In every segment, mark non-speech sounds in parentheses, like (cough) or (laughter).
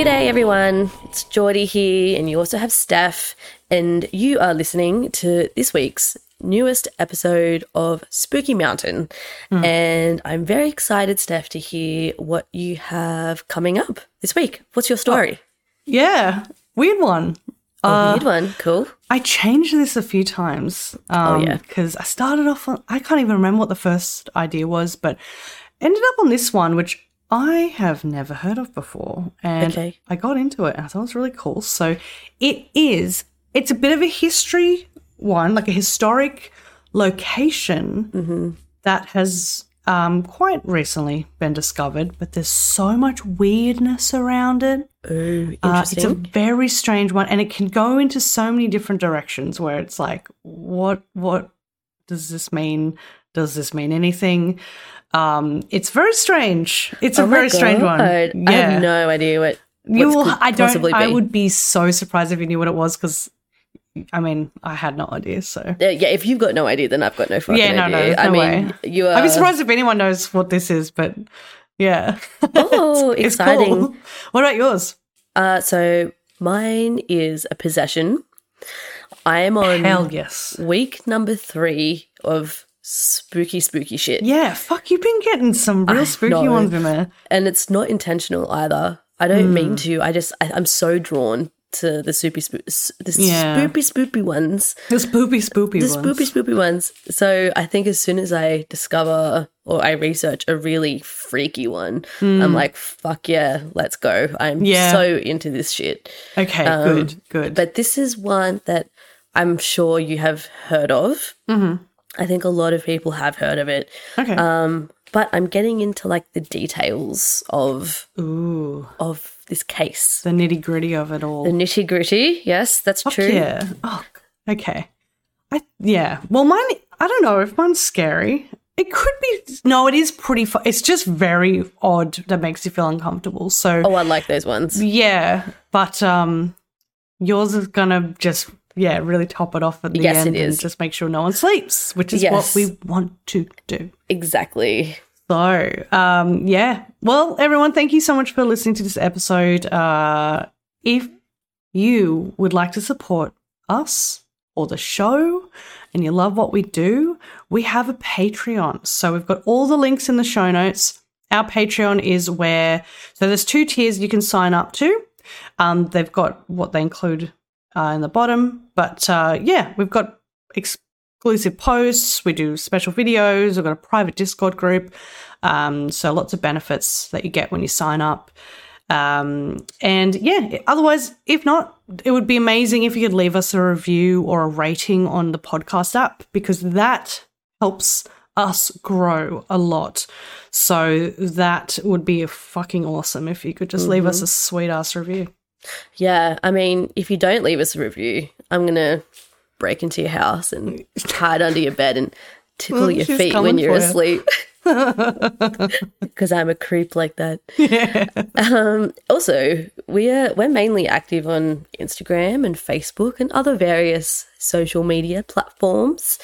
G'day, everyone. It's Jordi here, and you also have Steph, and you are listening to this week's newest episode of Spooky Mountain. And I'm very excited, Steph, to hear what you have coming up this week. What's your story? Yeah, weird one. A weird one. Cool. I changed this a few times. Um, yeah. Because I started off on, I can't even remember what the first idea was, but ended up on this one, which I have never heard of before. And Okay. I got into it and I thought it was really cool. So it is, it's a bit of a history one, like a historic location that has um, quite recently been discovered, but there's so much weirdness around it. Ooh, Uh, it's a very strange one, and it can go into so many different directions. Where it's like, what, what does this mean? Does this mean anything? Um, it's very strange. It's a Oh my very strange one. God. I have no idea what. you will. I don't. possibly I would be so surprised if you knew what it was because, I mean, I had no idea. So Uh, yeah, if you've got no idea, then I've got no fucking yeah, no, no, idea. there's I no mean, way. you are. I'd be surprised if anyone knows what this is. But yeah, (laughs) Oh, It's exciting. cool. What about yours? Uh, so mine is a possession. I am on Hell yes. week number three of spooky, spooky shit. Yeah, fuck, you've been getting some real I spooky know. ones in there. And it's not intentional either. I don't Hmm. mean to. I just, I, I'm so drawn to the soupy, spoop, the Yeah. spoopy, spoopy ones. The spoopy, spoopy The ones. spoopy, spoopy ones. So I think as soon as I discover or I research a really freaky one, I'm like, fuck yeah, let's go. I'm Hmm. Yeah. so into this shit. Okay, Um, good, good. But this is one that I'm sure you have heard of. Mm-hmm. I think a lot of people have heard of it. okay. Um, but I'm getting into like the details of Ooh, of this case. the nitty gritty of it all. The nitty gritty. Yes, that's Fuck true. Yeah. Oh, okay. I yeah. Well, mine. I don't know if mine's scary. It could be. No, it is pretty. Fu- it's just very odd. That makes you feel uncomfortable. So Oh, I like those ones. yeah, but um, yours is gonna just yeah really top it off at the Yes, end is. and just make sure no one sleeps, which is Yes. what we want to do. Exactly. So, um, yeah. Well, everyone, thank you so much for listening to this episode. Uh, if you would like to support us or the show and you love what we do, we have a Patreon. So we've got all the links in the show notes. Our Patreon is where, so there's two tiers you can sign up to. Um, they've got what they include uh, in the bottom. But uh, yeah, we've got exclusive posts. We do special videos. We've got a private Discord group. Um, so lots of benefits that you get when you sign up. Um, and yeah, otherwise, if not, it would be amazing if you could leave us a review or a rating on the podcast app because that helps us grow a lot. So that would be fucking awesome if you could just leave us a sweet ass review. Yeah. I mean, if you don't leave us a review, I'm gonna break into your house and hide under your bed and tickle Well, your feet when you're asleep. (laughs) (laughs) Because I'm a creep like that. Um, also, we are we're mainly active on Instagram and Facebook and other various social media platforms.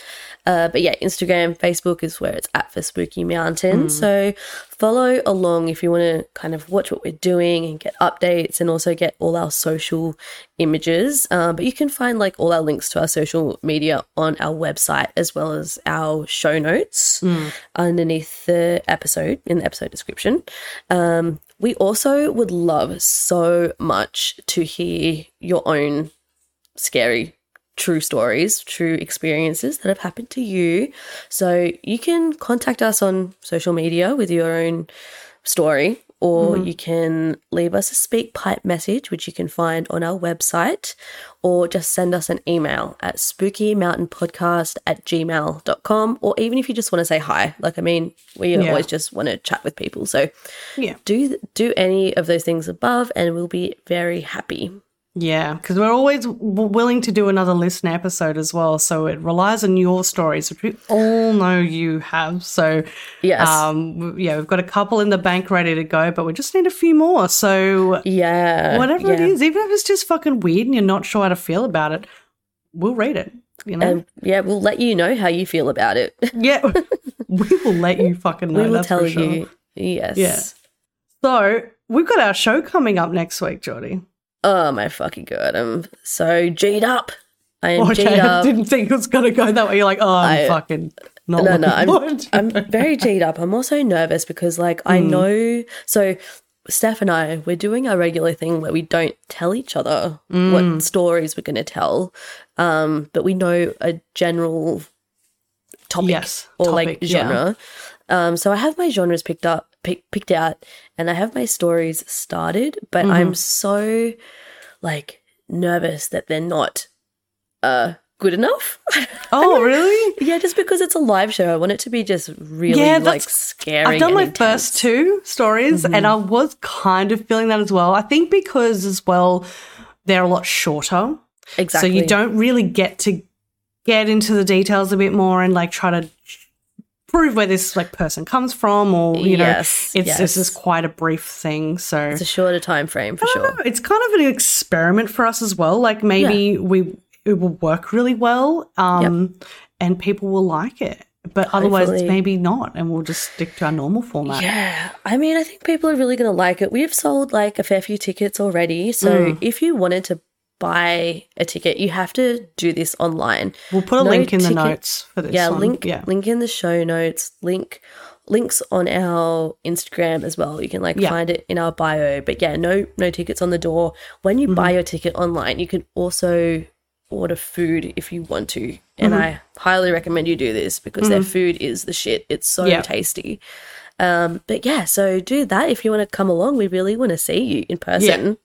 Uh, but yeah, Instagram, Facebook is where it's at for Spooky Mountain. So follow along if you want to kind of watch what we're doing and get updates and also get all our social images. Uh, but you can find like all our links to our social media on our website as well as our show notes underneath the episode in the episode description. Um, we also would love so much to hear your own scary true stories, true experiences that have happened to you. So you can contact us on social media with your own story, or mm-hmm. you can leave us a SpeakPipe message, which you can find on our website, or just send us an email at spookymountainpodcast at gmail.com, or even if you just want to say hi. Like, I mean, we Yeah. always just want to chat with people. So Yeah. do do any of those things above, and we'll be very happy. Yeah, because we're always willing to do another listener episode as well. So it relies on your stories, which we all know you have. So, Yes. um, yeah, we've got a couple in the bank ready to go, but we just need a few more. So, yeah. whatever it yeah. is, even if it's just fucking weird and you're not sure how to feel about it, we'll read it. You know? And yeah, we'll let you know how you feel about it. (laughs) yeah, we will let you fucking know. we will tell for sure. you. Yes. Yeah. So we've got our show coming up next week, Jordi. Oh my fucking god, I'm so G'd up. I am G'd Okay, I didn't think it was gonna go that way. You're like, oh, I'm I- fucking not. no, no, I'm, (laughs) I'm very G'd up. I'm also nervous because, like, I Hmm. know. So, Steph and I, we're doing our regular thing where we don't tell each other Hmm. what stories we're going to tell, um, but we know a general topic Yes, or like topic, yeah. genre. Um, so I have my genres picked up, pick, picked out, and I have my stories started, but Mm-hmm. I'm so like nervous that they're not uh good enough. (laughs) Oh, really? Yeah, just because it's a live show, I want it to be just really Yeah, like scary. I've done my intense. Mm-hmm. first two stories, and I was kind of feeling that as well. I think because as well, they're a lot shorter, exactly. so you don't really get to get into the details a bit more and like try to prove where this like person comes from, or you know, Yes, it's yes. this is quite a brief thing. So It's a shorter time frame for sure. know, It's kind of an experiment for us as well. Like maybe we it will work really well, um, and people will like it. But otherwise, it's maybe not, and we'll just stick to our normal format. Yeah, I mean, I think people are really going to like it. We've sold like a fair few tickets already. So Mm. if you wanted to buy a ticket, you have to do this online. We'll put a No link in the notes for this. yeah, one. link Yeah. link in the show notes. Link links on our Instagram as well. You can like Yeah. find it in our bio. But yeah, no no tickets on the door. When you Mm-hmm. buy your ticket online, you can also order food if you want to. And Mm-hmm. I highly recommend you do this because their food is the shit. It's so Yeah. tasty. Um, but yeah, so do that if you want to come along. We really want to see you in person.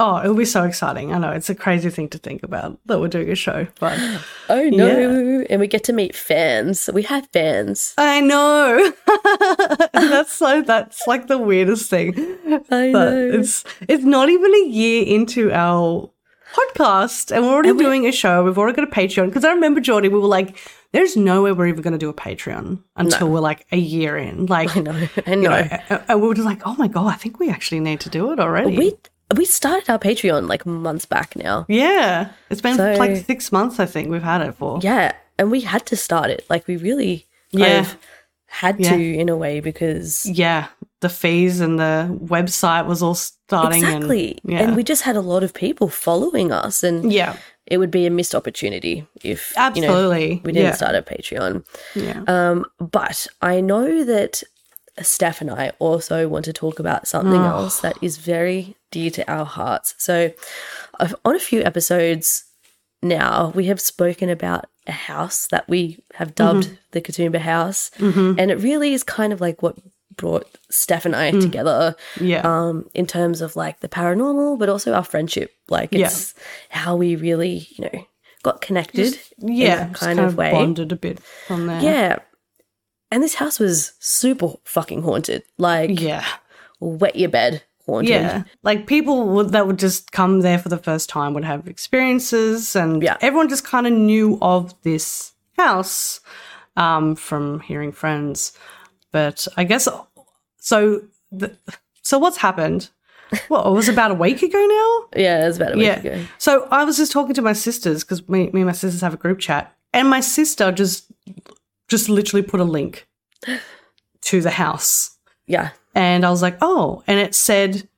Oh, it'll be so exciting. I know it's a crazy thing to think about that we're doing a show, but (gasps) Oh no! And we get to meet fans. We have fans. I know (laughs) that's so that's like the weirdest thing. I But know. it's it's not even a year into our podcast, and we're already doing a show. We've already got a Patreon because I remember Jordi. We were like, "There's no way we're even going to do a Patreon until we're like a year in." Like, I know. I you know. know, and- and we were just like, "Oh my god, I think we actually need to do it already." We we started our Patreon like months back now. yeah, it's been So- like six months. I think we've had it for. Yeah, and we had to start it. Like we really kind Yeah. of had Yeah. to in a way because yeah, the fees and the website was all starting. exactly. And, yeah. And we just had a lot of people following us and yeah, it would be a missed opportunity if you know absolutely. we didn't yeah. start a Patreon. Yeah. Um, but I know that Steph and I also want to talk about something Oh. else that is very dear to our hearts. So, I've, on a few episodes now, we have spoken about a house that we have dubbed Mm-hmm. the Katoomba House, and it really is kind of like what brought Steph and I together yeah. um, in terms of like the paranormal, but also our friendship. Like Yeah. it's how we really, you know, got connected. yeah, in that just kind of way. bonded a bit from there. Yeah. And this house was super fucking haunted. Like yeah, wet your bed haunted. yeah. Like people would, that would just come there for the first time would have experiences, and Yeah. everyone just kind of knew of this house um, from hearing friends. But I guess so. The, so what's happened? Well, it was about a week ago now. (laughs) Yeah, it was about a week yeah. ago. So I was just talking to my sisters because me, me and my sisters have a group chat, and my sister just just literally put a link (sighs) to the house, Yeah. and I was like, oh, and it said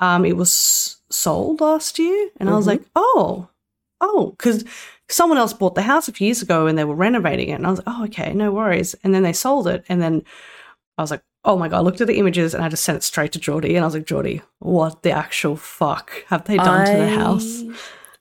um, it was sold last year, and I was like, oh, oh, because someone else bought the house a few years ago and they were renovating it, and I was like, oh, okay, no worries, and then they sold it, and then I was like. Oh my god! I looked at the images and I just sent it straight to Jordi, and I was like, "Jordi, what the actual fuck have they done to the house?"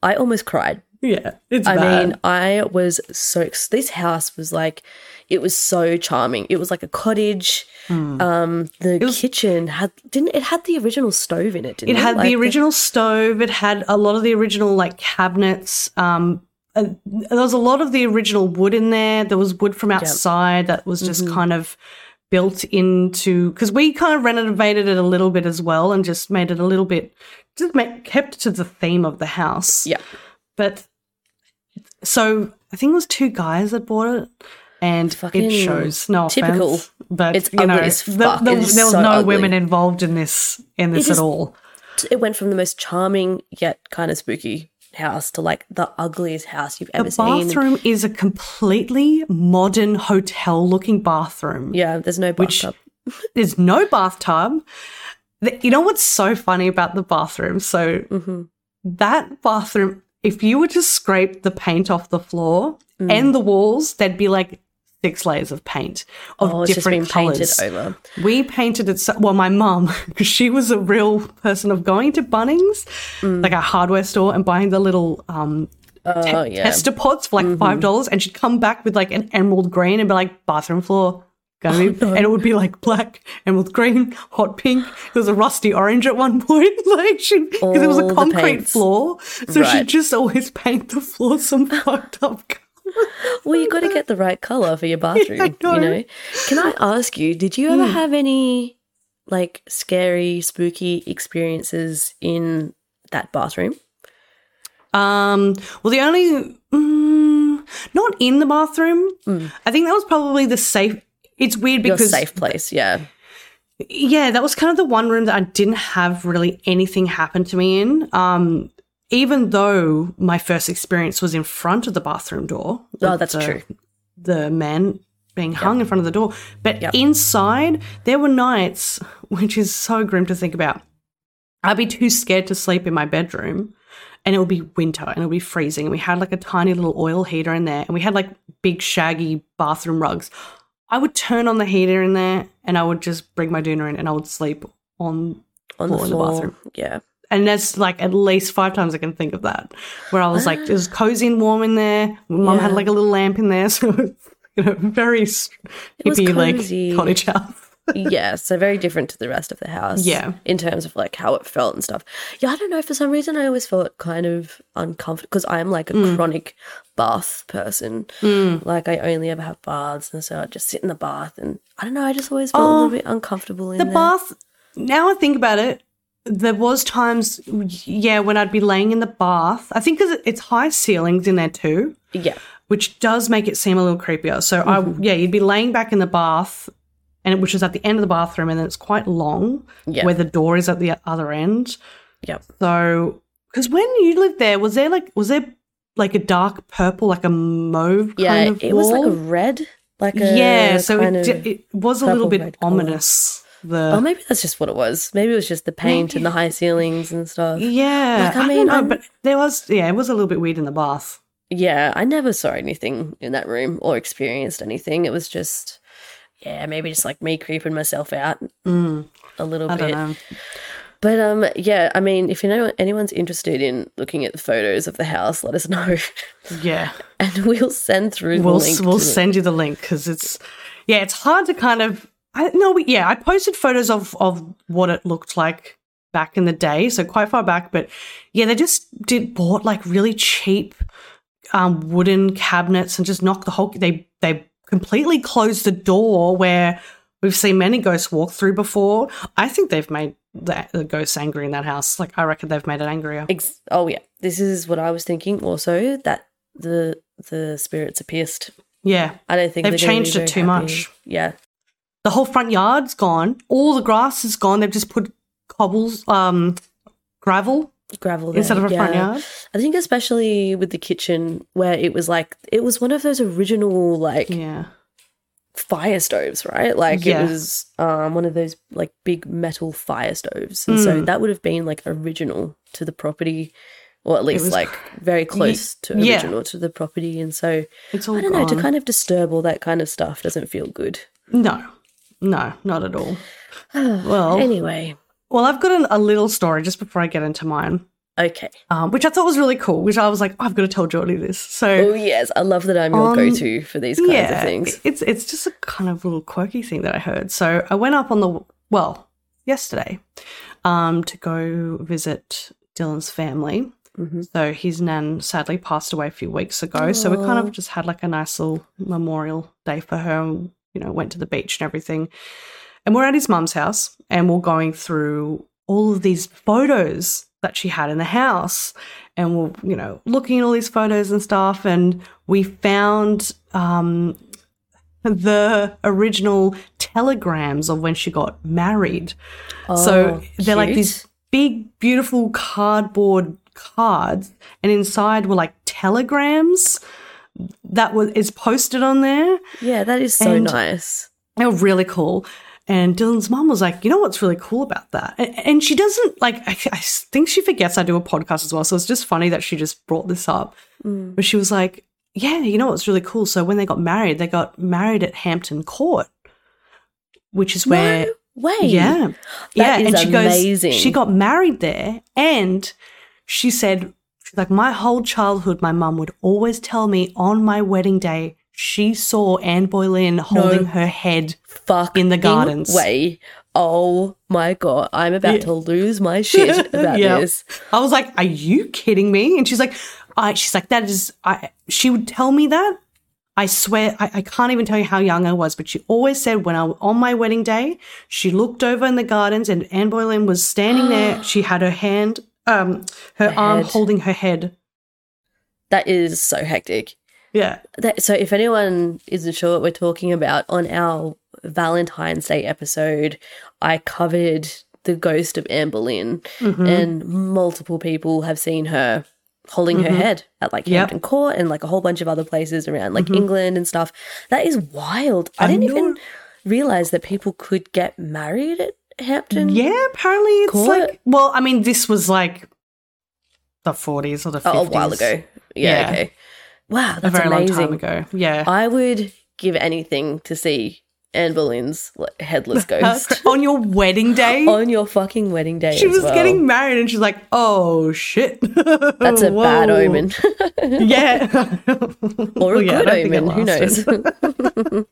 I almost cried. Yeah, it's I bad. mean, I was so this house was like it was so charming. It was like a cottage. Hmm. Um the kitchen had didn't it had the original stove in it, didn't it it? had Like the original stove. It had a lot of the original like cabinets. Um, uh, there was a lot of the original wood in there. There was wood from outside that was just Mm-hmm. kind of built into because we kind of renovated it a little bit as well and just made it a little bit just make, kept to the theme of the house. Yeah. But so I think it was two guys that bought it. And it shows no typical. offense, but It's you know, as the- the- there was so no ugly. women involved in this in this at all. It went from the most charming yet kind of spooky house to like the ugliest house you've ever seen. The seen. bathroom is a completely modern hotel looking bathroom. Yeah, there's no bathtub. There's no bathtub. you know what's so funny about the bathroom? So hmm that bathroom, if you were to scrape the paint off the floor Mm. and the walls, there'd be like six layers of paint of Oh, it's just been different colors. over. We painted it. So, well, my mum, (laughs) because she was a real person of going to Bunnings, Mm. like a hardware store, and buying the little um, Oh te- yeah. Mm-hmm. tester pots for like five dollars, and she'd come back with like an emerald green and be like, "Bathroom floor." (laughs) Oh, be, and it would be like black, emerald green, hot pink. There was a rusty orange at one (laughs) point, like she because it was a concrete floor, so Right. she'd just always paint the floor some fucked up. colour. (laughs) Well, you got to get the right color for your bathroom. Know. You know. Can I ask you? Did you ever have any like scary, spooky experiences in that bathroom? Um, well, the only mm, not in the bathroom. I think that was probably the safe. It's weird Your because safe place, yeah. yeah, that was kind of the one room that I didn't have really anything happen to me in. Um, even though my first experience was in front of the bathroom door. Oh, that's the, true. The man being hung in front of the door, but Yep. inside there were nights, (laughs) which is so grim to think about. I'd be too scared to sleep in my bedroom and it would be winter and it would be freezing. And we had like a tiny little oil heater in there and we had like big shaggy bathroom rugs. I would turn on the heater in there and I would just bring my dinner in and I would sleep on On Floor the in the bathroom. Yeah. And that's like at least five times I can think of that. Where I was like, (gasps) it was cozy and warm in there. Mum had like a little lamp in there, (laughs) so it's you know very was hippie like cottage house. (laughs) yeah, so very different to the rest of the house. Yeah. In terms of like how it felt and stuff. Yeah, I don't know. For some reason, I always felt kind of uncomfortable because I'm like a Mm. chronic bath person. Like I only ever have baths. And so I just sit in the bath and I don't know. I just always felt a Oh, little bit uncomfortable in The there. bath. Now I think about it, there was times, yeah, when I'd be laying in the bath. I think because it's high ceilings in there too. Yeah. which does make it seem a little creepier. So Mm-hmm. I yeah, you'd be laying back in the bath, and which is at the end of the bathroom, and then it's quite long, Yeah. where the door is at the other end. Yep. So because when you lived there, was there like was there like a dark purple, like a mauve Yeah. kind of it was like a red. Like a yeah. So it, it was a little bit ominous. colour. The Oh, maybe that's just what it was. Maybe it was just the paint and the high ceilings and stuff. yeah, Like, I I, mean, know, but there was yeah, it was a little bit weird in the bath. Yeah, I never saw anything in that room or experienced anything. It was just, yeah, maybe just like me creeping myself out Mm, a little I bit. don't know. But um, yeah, I mean, if you know anyone's interested in looking at the photos of the house, let us (laughs) know, Yeah. and we'll send through we'll the link. we'll send you the link because it's yeah it's hard to kind of I no we, yeah I posted photos of of what it looked like back in the day so quite far back but yeah they just did bought like really cheap um, wooden cabinets and just knocked the whole they they completely closed the door where we've seen many ghosts walk through before I think they've made the, the ghosts angry in that house like I reckon they've made it angrier Ex- oh yeah, this is what I was thinking. Also, that the the spirits are pissed. yeah I don't think They've they're gonna be changed it too happy. much. Yeah, the whole front yard's gone. All the grass is gone. They've just put cobbles, um, gravel gravel there, instead of a front yard. I think especially with the kitchen where it was like it was one of those original like Yeah, fire stoves, right? Like Yeah. it was um one of those like big metal fire stoves. And so Mm. that would have been like original to the property or at least like very close to yeah. original to the property and so it's all I don't know to kind of disturb all that kind of stuff doesn't feel good. no, no, not at all. (sighs) Well, Anyway, well, I've got an, a little story just before I get into mine, okay. um, which I thought was really cool. Which I was like, oh, I've got to tell Jordi this. So Oh yes, I love that I'm your Um, go-to for these kinds yeah, of things. it's it's just a kind of little quirky thing that I heard. So I went up on the well yesterday um, to go visit Dylan's family. hmm So his nan sadly passed away a few weeks ago. So we kind of just had like a nice little memorial day for her. and, You know, went to the beach and everything. And we're at his mum's house and we're going through all of these photos that she had in the house. And we're, you know, looking at all these photos and stuff. And we found um, the original telegrams of when she got married. so Oh, they're like these big, beautiful cardboard cards, and inside were like telegrams that was is posted on there. Yeah, that is so and- nice. They were really cool. And Dylan's mom was like, you know what's really cool about that? And, and she doesn't like, I, I think she forgets I do a podcast as well. So it's just funny that she just brought this up. Mm. But she was like, yeah, you know what's really cool? So when they got married, they got married at Hampton Court, which is where no way. yeah. yeah. is and she amazing. goes, she got married there. And she said, like, my whole childhood, my mum would always tell me on my wedding day, she saw Anne Boleyn holding her head. Fuck in the gardens. Way. Oh my god, I'm about to lose my shit (laughs) about Yeah. this. I was like, are you kidding me? And she's like, I, she's like, that is, I, she would tell me that. I swear, I, I can't even tell you how young I was, but she always said when I on my wedding day, she looked over in the gardens and Anne Boleyn was standing there. (gasps) She had her hand, um, her arm head. holding her head. That is so hectic. Yeah. That, so, if anyone isn't sure what we're talking about, on our Valentine's Day episode, I covered the ghost of Anne Boleyn, Mm-hmm. and multiple people have seen her holding her head at like Yep. Mm-hmm. Hampton Court and like a whole bunch of other places around like England and stuff. That is wild. I, didn't even realize that people could get married at Hampton. Yeah, apparently it's Court? like, well, I mean, this was like the 40s or the 50s. Oh, a while ago. Yeah, Yeah. okay. Wow, A that's very amazing. long time ago. Yeah. I would give anything to see Anne Boleyn's headless (laughs) ghost on your wedding day? (laughs) on your fucking wedding day. she as was well. getting married and she's like, oh shit. (laughs) That's a bad omen, Yeah. or a Yeah, good don't think it omen. Who knows?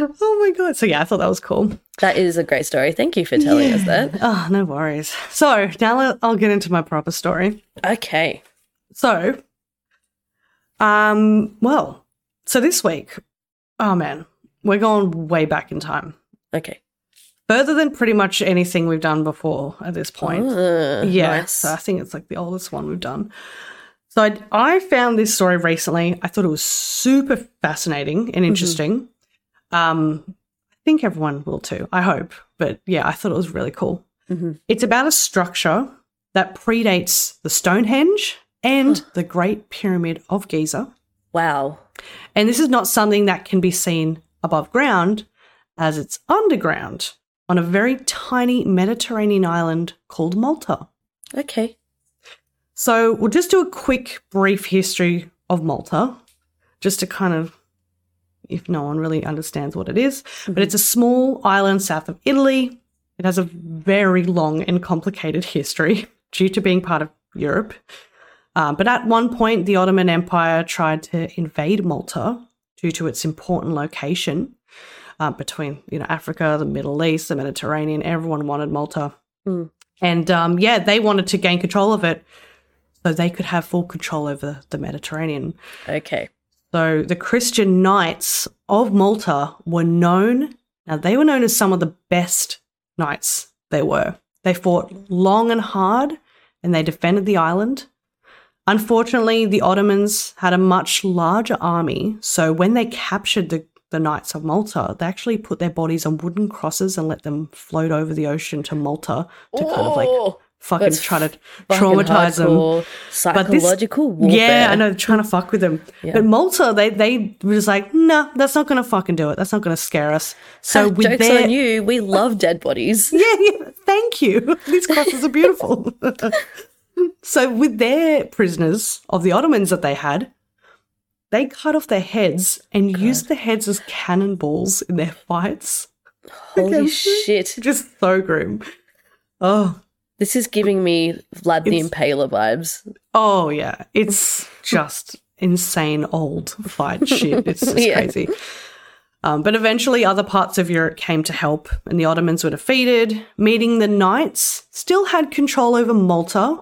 Oh my god. So yeah, I thought that was cool. that is a great story. Thank you for telling us that. Oh, no worries. So now I'll get into my proper story. Okay. So, um, well, so this week, oh man, we're going way back in time. Okay. Further than pretty much anything we've done before at this point. Ah, Yeah, Nice. so I think it's like the oldest one we've done. So I, I found this story recently. I thought it was super fascinating and interesting. Um, I think everyone will too. I hope, but yeah, I thought it was really cool. Mhm. It's about a structure that predates the Stonehenge and the Great Pyramid of Giza, Wow. and this is not something that can be seen above ground, as it's underground on a very tiny Mediterranean island called Malta. Okay. So we'll just do a quick, brief history of Malta, just to kind of, if no one really understands what it is. But it's a small island south of Italy. It has a very long and complicated history (laughs) due to being part of Europe. Um, but at one point, the Ottoman Empire tried to invade Malta due to its important location uh, between you know Africa, the Middle East, the Mediterranean. Everyone wanted Malta, Mm. and um, yeah, they wanted to gain control of it so they could have full control over the Mediterranean. Okay. So the Christian knights of Malta were known. Now they were known as some of the best knights. They were. They fought long and hard, and they defended the island. Unfortunately, the Ottomans had a much larger army, so when they captured the, the Knights of Malta, they actually put their bodies on wooden crosses and let them float over the ocean to Malta to kind of like Oh, fucking that's try to fucking traumatize them. hardcore But this- Psychological warfare. Yeah, I know, trying to fuck with them. Yeah. But Malta, they they were just like, nah, that's not gonna fucking do it. That's not gonna scare us. So with Jokes their on you. We love dead bodies. (laughs) yeah, yeah, thank you. (laughs) These crosses are beautiful. (laughs) so with their prisoners of the Ottomans that they had, they cut off their heads and used the heads as cannonballs in their fights. Holy shit. Just so grim. Oh, This is giving me Vlad the It's- Impaler vibes. Oh yeah, it's just insane old fight (laughs) shit. It's just Yeah. crazy. Um, but eventually, other parts of Europe came to help, and the Ottomans were defeated. Meeting the Knights still had control over Malta,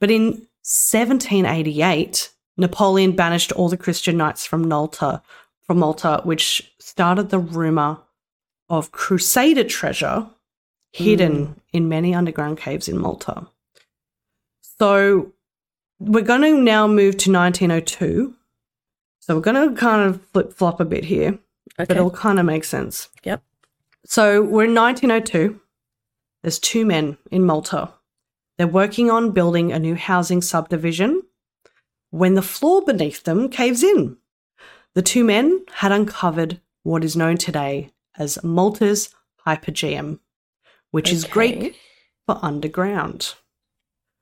but in 1788, Napoleon banished all the Christian knights from Malta, from Malta, which started the rumor of Crusader treasure hidden mm. in many underground caves in Malta. So we're going to now move to 1902. So we're going to kind of flip flop a bit here, but it'll kind of make sense. Yep. So we're in 1902. There's two men in Malta. They're working on building a new housing subdivision when the floor beneath them caves in. The two men had uncovered what is known today as Malta's hypogeum, which is Greek for underground.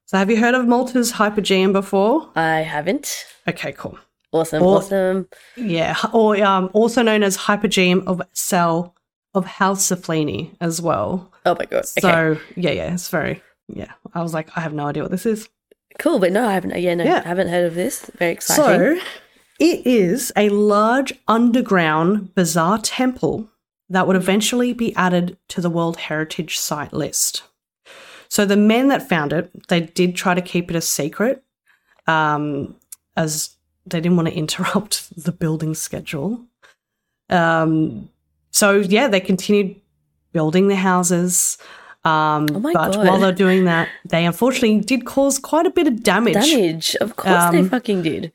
So, have you heard of Malta's hypogeum before? I haven't. Okay, cool. Awesome. Or- awesome. Yeah, or um, also known as hypogeum of cell of Hal Saflieni as well. Oh my god. Okay. So, yeah, yeah, it's very, yeah. I was like, I have no idea what this is. cool, but no, I haven't. Yeah, no, Yeah. I haven't heard of this. Very exciting. So, it is a large underground bizarre temple that would eventually be added to the World Heritage Site list. So, the men that found it, they did try to keep it a secret, um, as they didn't want to (laughs) interrupt the building schedule. Um, so, yeah, they continued building the houses. Um, Oh my but God. while they're doing that, they unfortunately did cause quite a bit of damage. Damage. Of course they Um, fucking did.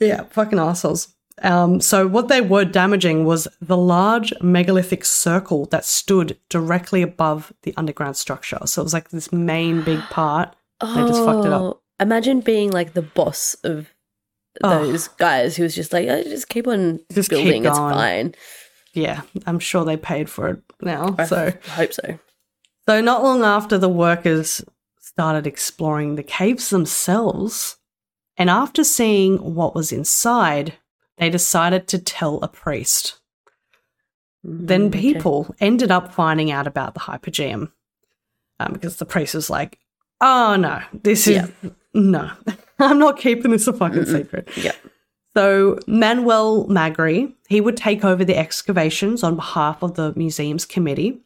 Yeah, fucking assholes. Um, so what they were damaging was the large megalithic circle that stood directly above the underground structure. So it was like this main big part. They just fucked it up. Oh, Imagine being like the boss of Oh. those guys who was just like, oh, just keep on Just keep building. It's fine. Yeah, I'm sure they paid for it now. I So, I hope so. so not long after the workers started exploring the caves themselves, and after seeing what was inside, they decided to tell a priest. then Mm, okay. people ended up finding out about the hypogeum um, because the priest was like, "Oh no, this is Yeah. no, (laughs) I'm not keeping this a fucking secret." Yeah. So Manuel Magri, he would take over the excavations on behalf of the museum's committee,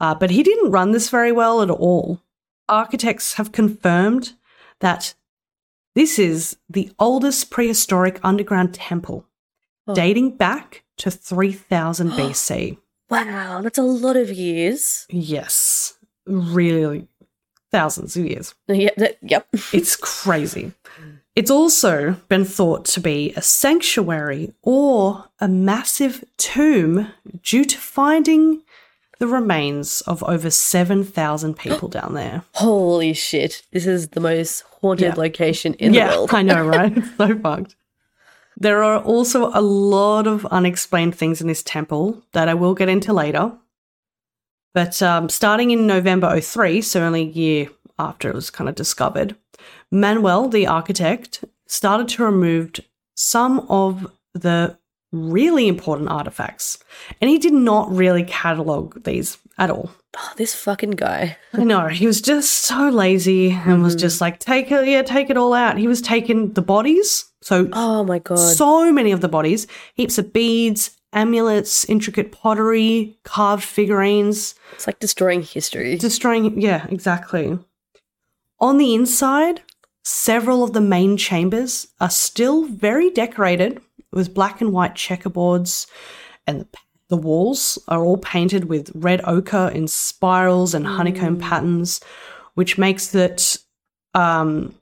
uh, but he didn't run this very well at all. Architects have confirmed that this is the oldest prehistoric underground temple, Oh. dating back to 3000 (gasps) BC. Wow, that's a lot of years. Yes, really thousands of years. Yeah, that, yep. (laughs) It's crazy. It's also been thought to be a sanctuary or a massive tomb due to finding the remains of over 7,000 people down there. Holy shit. This is the most haunted Yeah. location in yeah, the world. I know, (laughs) right? It's so fucked. There are also a lot of unexplained things in this temple that I will get into later. But um, starting in November 03, so only a year after it was kind of discovered, Manuel, the architect, started to remove some of the really important artifacts. And he did not really catalogue these at all. Oh, this fucking guy. I know he was just so lazy and was mm-hmm. just like, take it, yeah, take it all out. He was taking the bodies, so Oh my god. so many of the bodies, heaps of beads, amulets, intricate pottery, carved figurines, it's like destroying history. destroying. Yeah, exactly. On the inside, several of the main chambers are still very decorated with black and white checkerboards, and the, walls are all painted with red ochre in spirals and honeycomb patterns, which makes it um,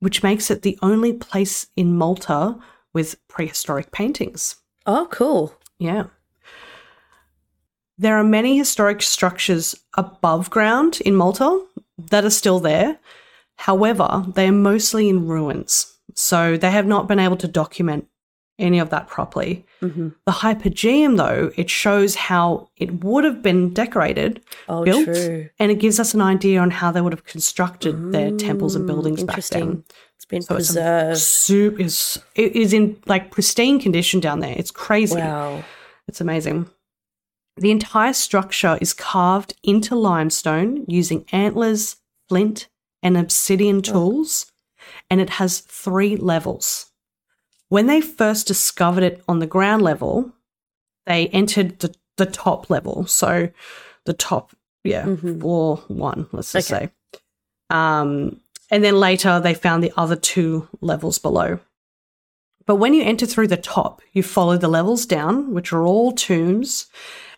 which makes it the only place in Malta with prehistoric paintings. Oh, cool. Yeah. There are many historic structures above ground in Malta that are still there. However, they are mostly in ruins. So they have not been able to document any of that properly. hmm The Hypogeum, though, it shows how it would have been decorated, Oh, built, true. and it gives us an idea on how they would have constructed their temples and Mm, buildings back then. It's been So it's preserved. soup is it is in like pristine condition down there. It's crazy. Wow. It's amazing. The entire structure is carved into limestone using antlers, flint, and obsidian tools, and it has three levels. When they first discovered it on the ground level, they entered the, the top level. So the top, yeah, Mhm. floor one, let's just Okay. say. Um, and then later they found the other two levels below. But when you enter through the top, you follow the levels down, which are all tombs,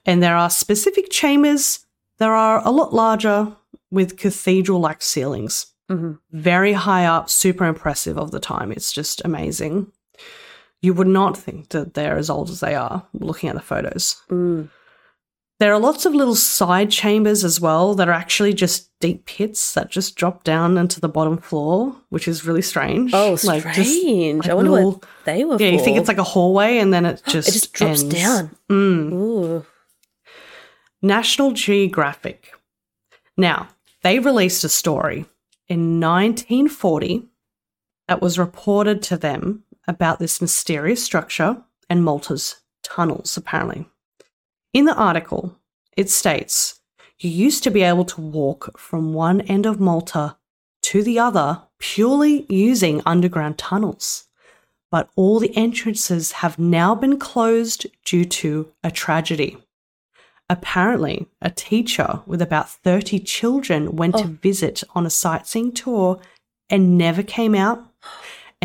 and there are specific chambers that are a lot larger with cathedral like ceilings. hmm Very high up, super impressive of the time. It's just amazing. You would not think that they're as old as they are looking at the photos. Mm. There are lots of little side chambers as well that are actually just deep pits that just drop down into the bottom floor, which is really strange. Oh, Like, strange. just, I wonder little- what they were yeah, for. you think it's like a hallway and then it (gasps) just it just drops ends. down. Mm. Ooh. National Geographic. Now, they released a story in 1940 that was reported to them about this mysterious structure and Malta's tunnels, apparently. In the article, it states you used to be able to walk from one end of Malta to the other purely using underground tunnels. But all the entrances have now been closed due to a tragedy. Apparently, a teacher with about 30 children went to Oh. visit on a sightseeing tour and never came out,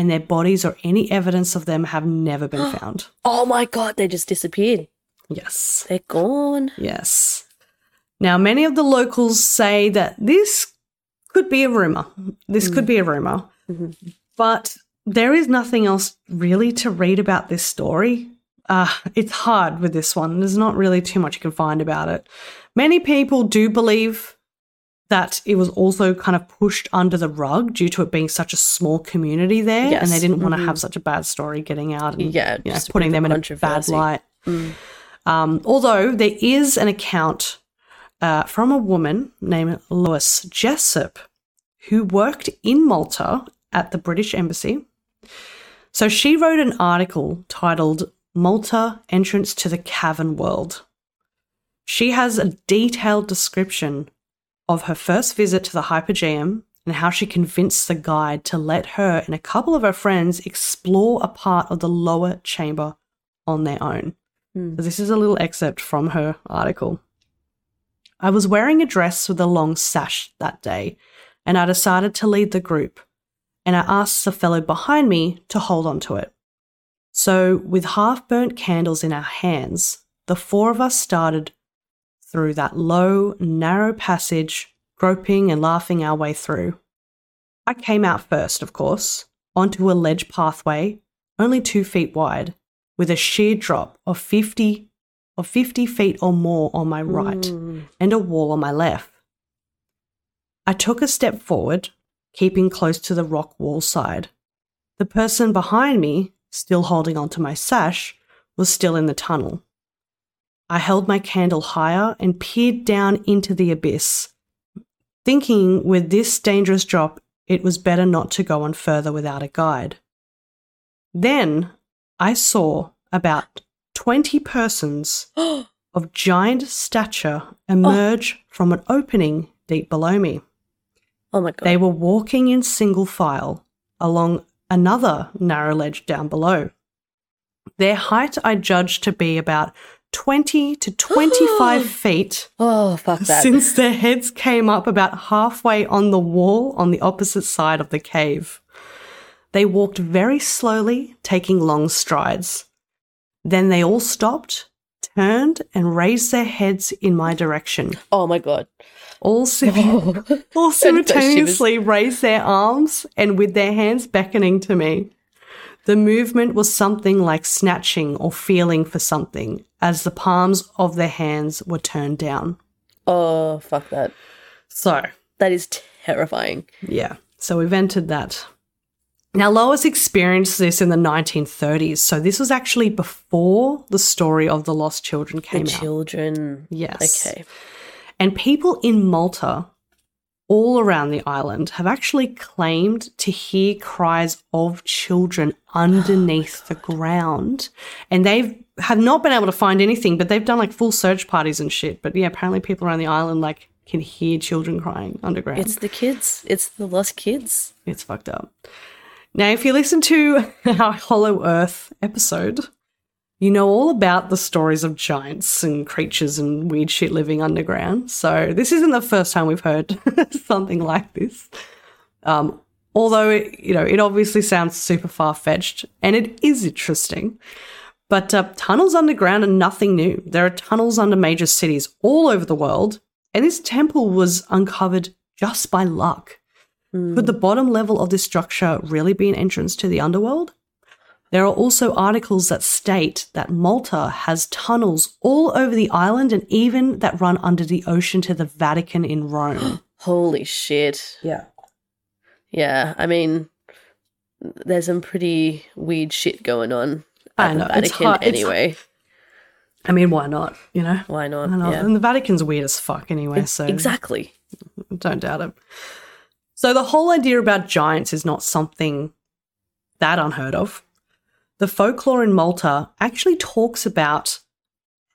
and their bodies or any evidence of them have never been (gasps) found. Oh my god, they just disappeared. Yes. They're gone. Yes. Now, many of the locals say that this could be a rumor. This could be a rumor. Mhm. But there is nothing else really to read about this story. Uh, it's hard with this one. There's not really too much you can find about it. Many people do believe that it was also kind of pushed under the rug due to it being such a small community there, and they didn't want to have such a bad story getting out and Yeah, you know, putting them in a bad light. Mm. Um, although there is an account uh, from a woman named Lois Jessup who worked in Malta at the British Embassy. So she wrote an article titled Malta Entrance to the Cavern World. She has a detailed description of her first visit to the Hypogeum and how she convinced the guide to let her and a couple of her friends explore a part of the lower chamber on their own. Hmm. So This is a little excerpt from her article. I was wearing a dress with a long sash that day, and I decided to lead the group, and I asked the fellow behind me to hold on to it. So, with half burnt candles in our hands, the four of us started through that low, narrow passage, groping and laughing our way through. I came out first, of course, onto a ledge pathway, only two feet wide, with a sheer drop of 50 of 50 feet or more on my right Mm. and a wall on my left. I took a step forward, keeping close to the rock wall side. The person behind me, still holding onto my sash, was still in the tunnel. I held my candle higher and peered down into the abyss, thinking with this dangerous drop it was better not to go on further without a guide. Then I saw about 20 persons (gasps) of giant stature emerge oh. from an opening deep below me. oh my god. They were walking in single file along another narrow ledge down below. Their height I judged to be about 20 to 25 (gasps) feet oh fuck that. since their heads came up about halfway on the wall on the opposite side of the cave. They walked very slowly, taking long strides. Then they all stopped, turned, and raised their heads in my direction. oh my god. All, (laughs) sim- Oh. all simultaneously raised their arms and with their hands beckoning to me. The movement was something like snatching or feeling for something as the palms of their hands were turned down. oh fuck that. So, That is terrifying. Yeah. So we've entered that. Now, Lois experienced this in the 1930s. So this was actually before the story of the lost children came the out. children. Yes. Okay. And people in Malta, all around the island, have actually claimed to hear cries of children (gasps) oh underneath the ground. And they've have not been able to find anything, but they've done like full search parties and shit. But yeah, apparently people around the island like can hear children crying underground. It's the kids. It's the lost kids. It's fucked up. Now, if you listen to (laughs) our Hollow Earth episode, you know all about the stories of giants and creatures and weird shit living underground. So, this isn't the first time we've heard (laughs) something like this. Um, although, it, you know, it obviously sounds super far fetched and it is interesting. But uh, tunnels underground are nothing new. There are tunnels under major cities all over the world, and this temple was uncovered just by luck. Could the bottom level of this structure really be an entrance to the underworld? There are also articles that state that Malta has tunnels all over the island and even that run under the ocean to the Vatican in Rome. (gasps) Holy shit. yeah. Yeah, I mean, there's some pretty weird shit going on I at know, the it's Vatican hard- it's- anyway. I mean, why not? You know, Why not? Why not? Yeah. And the Vatican's weird as fuck anyway. So Exactly. don't doubt it. So the whole idea about giants is not something that unheard of. The folklore in Malta actually talks about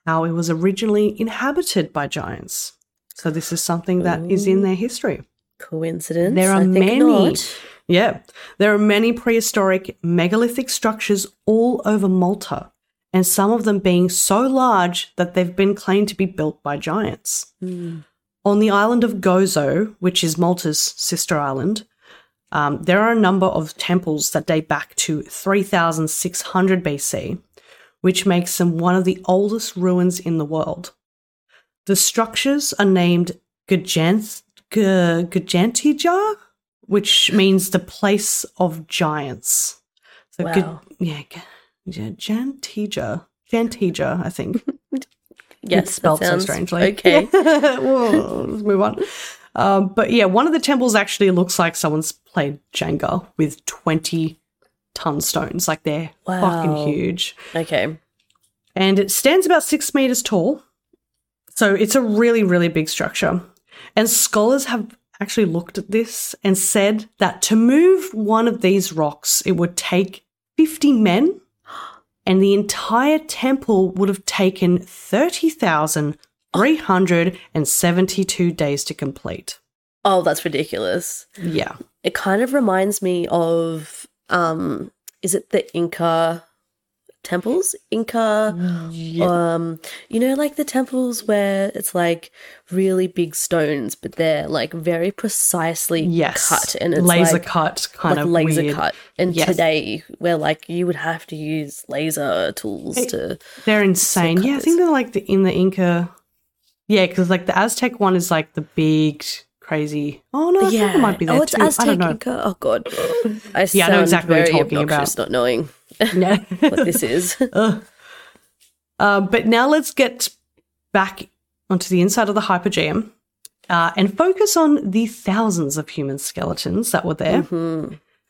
how it was originally inhabited by giants. So this is something that is in their history. Coincidence? There are I think many. not. Yeah, there are many prehistoric megalithic structures all over Malta, and some of them being so large that they've been claimed to be built by giants. Hmm. On the island of Gozo, which is Malta's sister island, um, there are a number of temples that date back to 3600 BC, which makes them one of the oldest ruins in the world. The structures are named Gajant- G- Gajantija, which means the place of giants. So, Wow. yeah, Ga- yeah, Jantija, Jantija, I think. (laughs) Yes, It's spelled so strangely. Okay. (laughs) let's move on. Um, but yeah, one of the temples actually looks like someone's played Jenga with 20 ton stones. Like they're Wow. fucking huge. okay. And it stands about six meters tall. So it's a really, really big structure. And scholars have actually looked at this and said that to move one of these rocks, it would take 50 men, and the entire temple would have taken 30,372 days to complete. Oh, that's ridiculous. Yeah. It kind of reminds me of um is it the Inca temples? Inca um you know like the temples where it's like really big stones but they're like very precisely Yes. cut and it's laser like, cut, kind like of laser weird. cut. And Yes. today where like you would have to use laser tools to They're insane. Yeah, I think they're like the in the Inca. Yeah, because like the Aztec one is like the big, crazy. Oh no, I think yeah. it might be there oh, it's too. I Aztec don't know. Inca. Oh god. I Yeah, I know exactly what you're talking obnoxious about. not knowing (laughs) Yeah. (laughs) what this is. (laughs) Uh, but now let's get back onto the inside of the Hypogeum uh, and focus on the thousands of human skeletons that were there.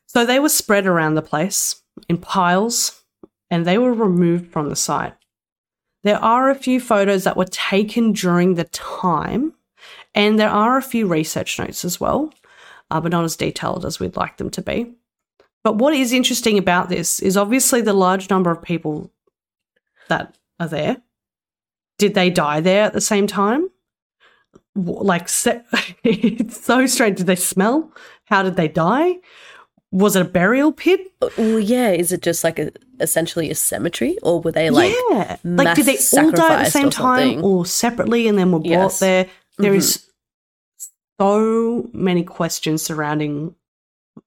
So they were spread around the place in piles and they were removed from the site. There are a few photos that were taken during the time, and there are a few research notes as well, uh, but not as detailed as we'd like them to be. But what is interesting about this is obviously the large number of people that are there. Did they die there at the same time? Like, (laughs) it's so strange. Did they smell? How did they die? Was it a burial pit? Well, yeah. Is it just like a essentially a cemetery, or were they like yeah. Like, did they all die at the same or time or separately and then were brought Yes. there? There Mhm. is so many questions surrounding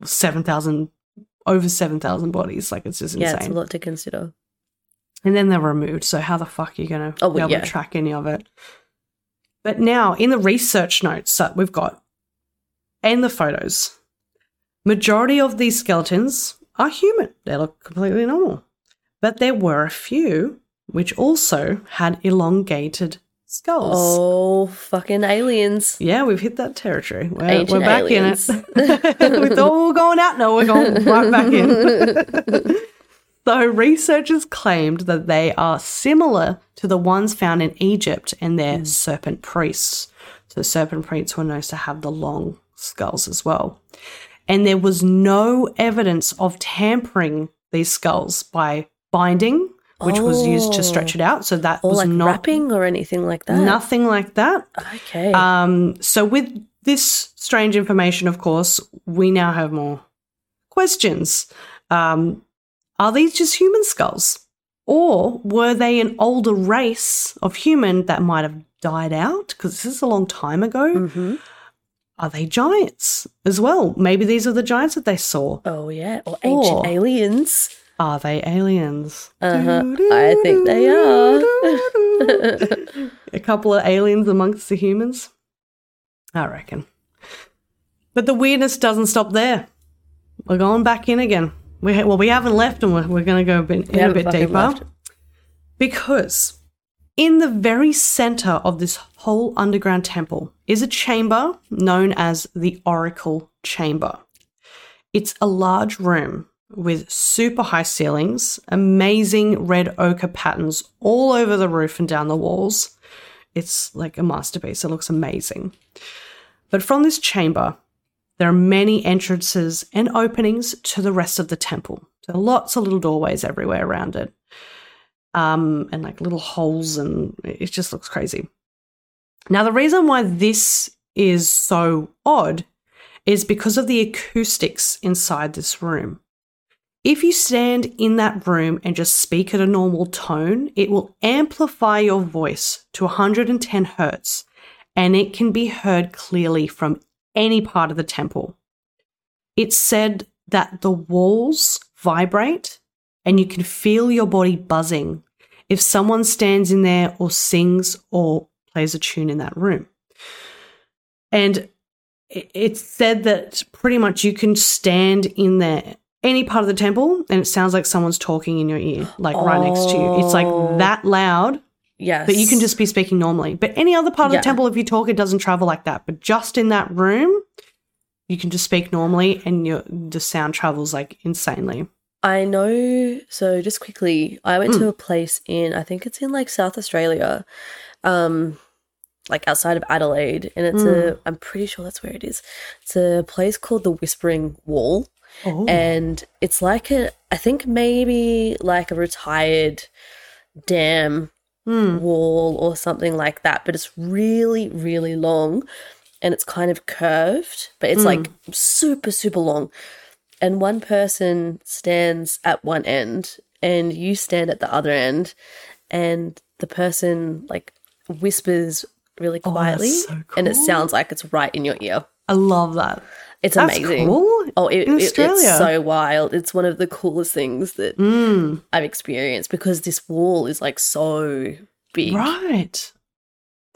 7,000, over 7,000 bodies. Like, it's just yeah? It's insane. a lot to consider. and then they're removed. So, how the fuck are you going to Oh, be well, able yeah. to track any of it? But now, in the research notes that we've got and the photos, majority of these skeletons are human. They look completely normal. But there were a few which also had elongated skulls. Oh, fucking aliens! Yeah, we've hit that territory. We're, we're back aliens. in it. we thought we were going out. No, we're going right back in. (laughs) so, researchers claimed that they are similar to the ones found in Egypt and their hmm. serpent priests. So, serpent priests were known to have the long skulls as well. And there was no evidence of tampering these skulls by binding, which was used to stretch it out. So, that Or was like not wrapping or anything like that. nothing like that. Okay. Um, so with this strange information, of course, we now have more questions. Um, are these just human skulls? Or were they an older race of human that might have died out? Because this is a long time ago. hmm Are they giants as well? Maybe these are the giants that they saw. Oh yeah, or ancient Or- aliens. Are they aliens? Uh-huh. I think they are. (laughs) a couple of aliens amongst the humans? I reckon. But the weirdness doesn't stop there. We're going back in again. We ha- well, we haven't left, and we're, we're going to go a bit, in a bit deeper left. because in the very center of this whole underground temple is a chamber known as the Oracle Chamber. It's a large room with super high ceilings, amazing red ochre patterns all over the roof and down the walls. It's like a masterpiece. It looks amazing. But from this chamber, there are many entrances and openings to the rest of the temple. So lots of little doorways everywhere around it. Um, and like little holes, and it just looks crazy. Now, the reason why this is so odd is because of the acoustics inside this room. If you stand in that room and just speak at a normal tone, it will amplify your voice to 110 hertz and it can be heard clearly from any part of the temple. It's said that the walls vibrate and you can feel your body buzzing if someone stands in there or sings or plays a tune in that room. And it's said that pretty much you can stand in there any part of the temple and it sounds like someone's talking in your ear like right next to you it's like Oh. that loud Yes. but you can just be speaking normally but any other part of Yeah. the temple if you talk it doesn't travel like that but just in that room you can just speak normally and your the sound travels like insanely I know. So just quickly, I went Mm. to a place in I think it's in like South Australia, um, like outside of Adelaide, and it's Mm. a. I'm pretty sure that's where it is. It's a place called the Whispering Wall, oh and it's like a. I think maybe like a retired dam Hmm. wall or something like that, but it's really really long, and it's kind of curved, but it's Mm. like super super long and one person stands at one end and you stand at the other end and the person like whispers really Oh, quietly and it sounds like it's right in your ear. I love that. It's that's amazing. cool. Oh it, in it- Australia. it's so wild. It's one of the coolest things that mm, i've experienced because this wall is like so big. Right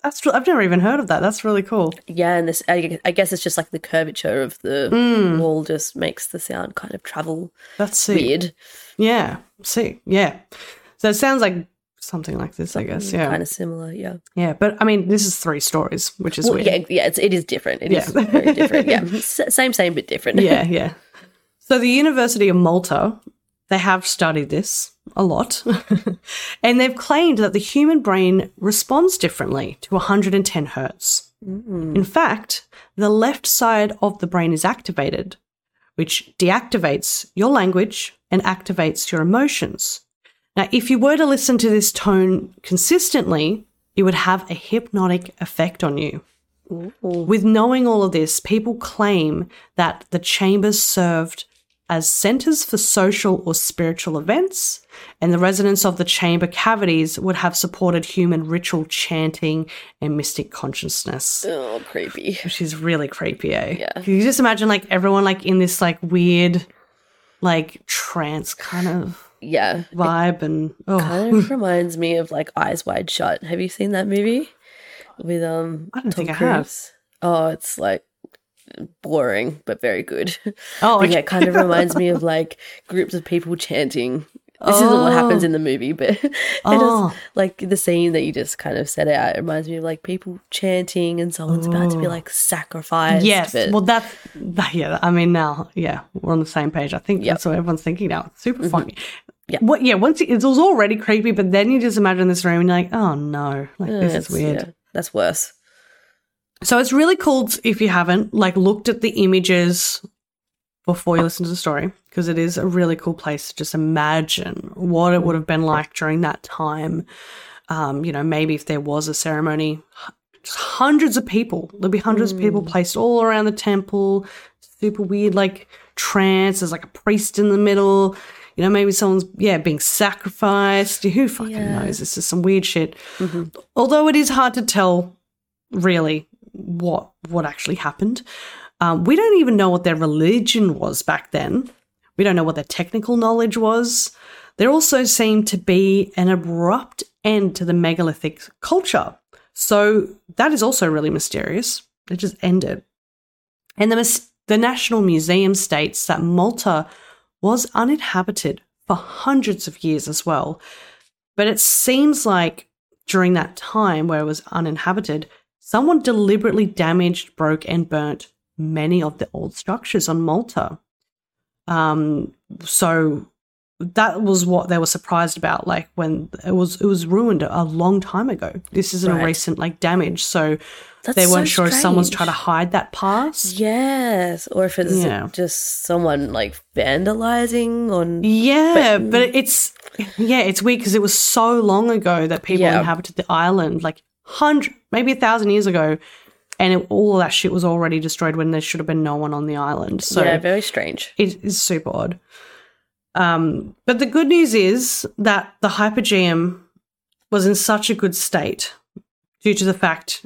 that's i've never even heard of that that's really cool yeah and this I, I guess it's just like the curvature of the Mm, wall just makes the sound kind of travel that's sick weird yeah sick yeah so it sounds like something like this i guess yeah kind of similar yeah Yeah, but I mean, this is three stories, which is Well, weird. yeah, yeah, it's, it is different. It is Yeah. very different. Yeah, (laughs) S- same, same, but different. yeah, (laughs) yeah. So the University of Malta, they have studied this a lot, (laughs) and they've claimed that the human brain responds differently to 110 hertz. Mm. In fact, the left side of the brain is activated, which deactivates your language and activates your emotions. Now, if you were to listen to this tone consistently, it would have a hypnotic effect on you. Ooh. With knowing all of this, people claim that the chambers served as centers for social or spiritual events, and the residents of the chamber cavities would have supported human ritual chanting and mystic consciousness. Oh, creepy. Which is really creepy, eh? Yeah. Can you just imagine like everyone like in this like weird, like trance kind of Yeah, vibe and oh kind of reminds me of like Eyes Wide Shut. Have you seen that movie with um? I don't Tom think I have. Oh, it's like boring but very good. Oh, But yeah, it kind of reminds (laughs) me of like groups of people chanting. This isn't what happens Oh. in the movie, but (laughs) it Oh. is like the scene that you just kind of set out. It reminds me of like people chanting and someone's about to be Oh. like sacrificed. Yes. but- Well, that's that, yeah. I mean, now, yeah, we're on the same page. I think Yep. that's what everyone's thinking now. It's super funny. Yeah. What? Yeah. Once it, it was already creepy, but then you just imagine this room and you're like, oh no, like Uh, this is weird. yeah, that's worse. So it's really cool if you haven't like looked at the images before you listen to the story because it is a really cool place to just imagine what it would have been like during that time. Um, you know, maybe if there was a ceremony, just hundreds of people. There'd be hundreds of people placed all around the temple. Super weird, like trance. There's like a priest in the middle. You know, maybe someone's yeah being sacrificed. Who fucking Yeah. knows? It's just some weird shit. Although it is hard to tell really what what actually happened. Um, we don't even know what their religion was back then. We don't know what their technical knowledge was. There also seemed to be an abrupt end to the megalithic culture. So that is also really mysterious. It just ended. And the, the National Museum states that Malta was uninhabited for hundreds of years as well. But it seems like during that time where it was uninhabited, someone deliberately damaged, broke, and burnt many of the old structures on Malta. Um, so that was what they were surprised about. Like when it was it was ruined a long time ago. This isn't Right. a recent like damage, so That's they weren't so sure if someone's trying to hide that past. Yes, or if it's Yeah. just someone like vandalizing on. Yeah, but, it's yeah, it's weird because it was so long ago that people Yeah. inhabited the island, like hundred, maybe a thousand years ago, and it, all of that shit was already destroyed when there should have been no one on the island. So yeah, very strange. it is super odd. Um, but the good news is that the Hypogeum was in such a good state due to the fact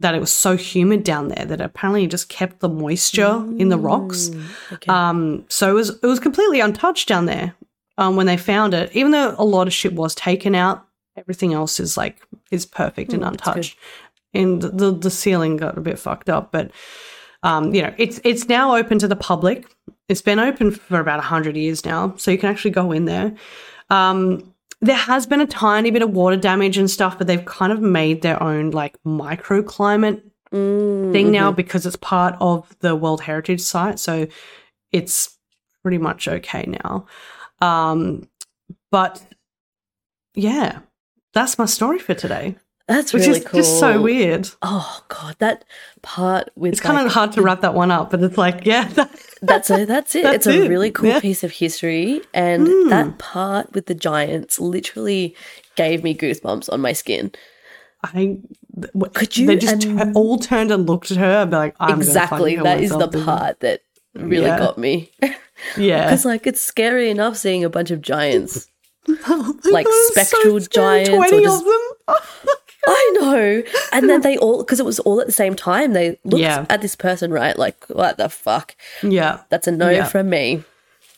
that it was so humid down there that apparently it just kept the moisture in the rocks. Mm, okay. Um, so it was it was completely untouched down there um, when they found it. Even though a lot of shit was taken out, everything else is like is perfect and Mm, good. untouched. And the the ceiling got a bit fucked up, but um, you know it's it's now open to the public. It's been open for about hundred years now, so you can actually go in there. Um, there has been a tiny bit of water damage and stuff, but they've kind of made their own like microclimate Mm, thing now because it's part of the World Heritage Site. So it's pretty much okay now. Um, but yeah, that's my story for today, That's which really is cool. just so weird. Oh god, that part with It's kind of hard to wrap that one up, but it's like, yeah, (laughs) that, That's a, that's it. (laughs) That's it's a it. really cool Yeah. Piece of history, and hmm. that part with the giants literally gave me goosebumps on my skin. I what- Could you They just and- tu- all turned and looked at her and be like, I'm exactly, that is the part that really Yeah. got me. (laughs) Yeah, Because like it's scary enough seeing a bunch of giants. like It spectral scary, giants or just- of them. I know, and then they all because it was all at the same time. They looked Yeah. at this person, right? Like, what the fuck? yeah, That's a no Yeah. from me.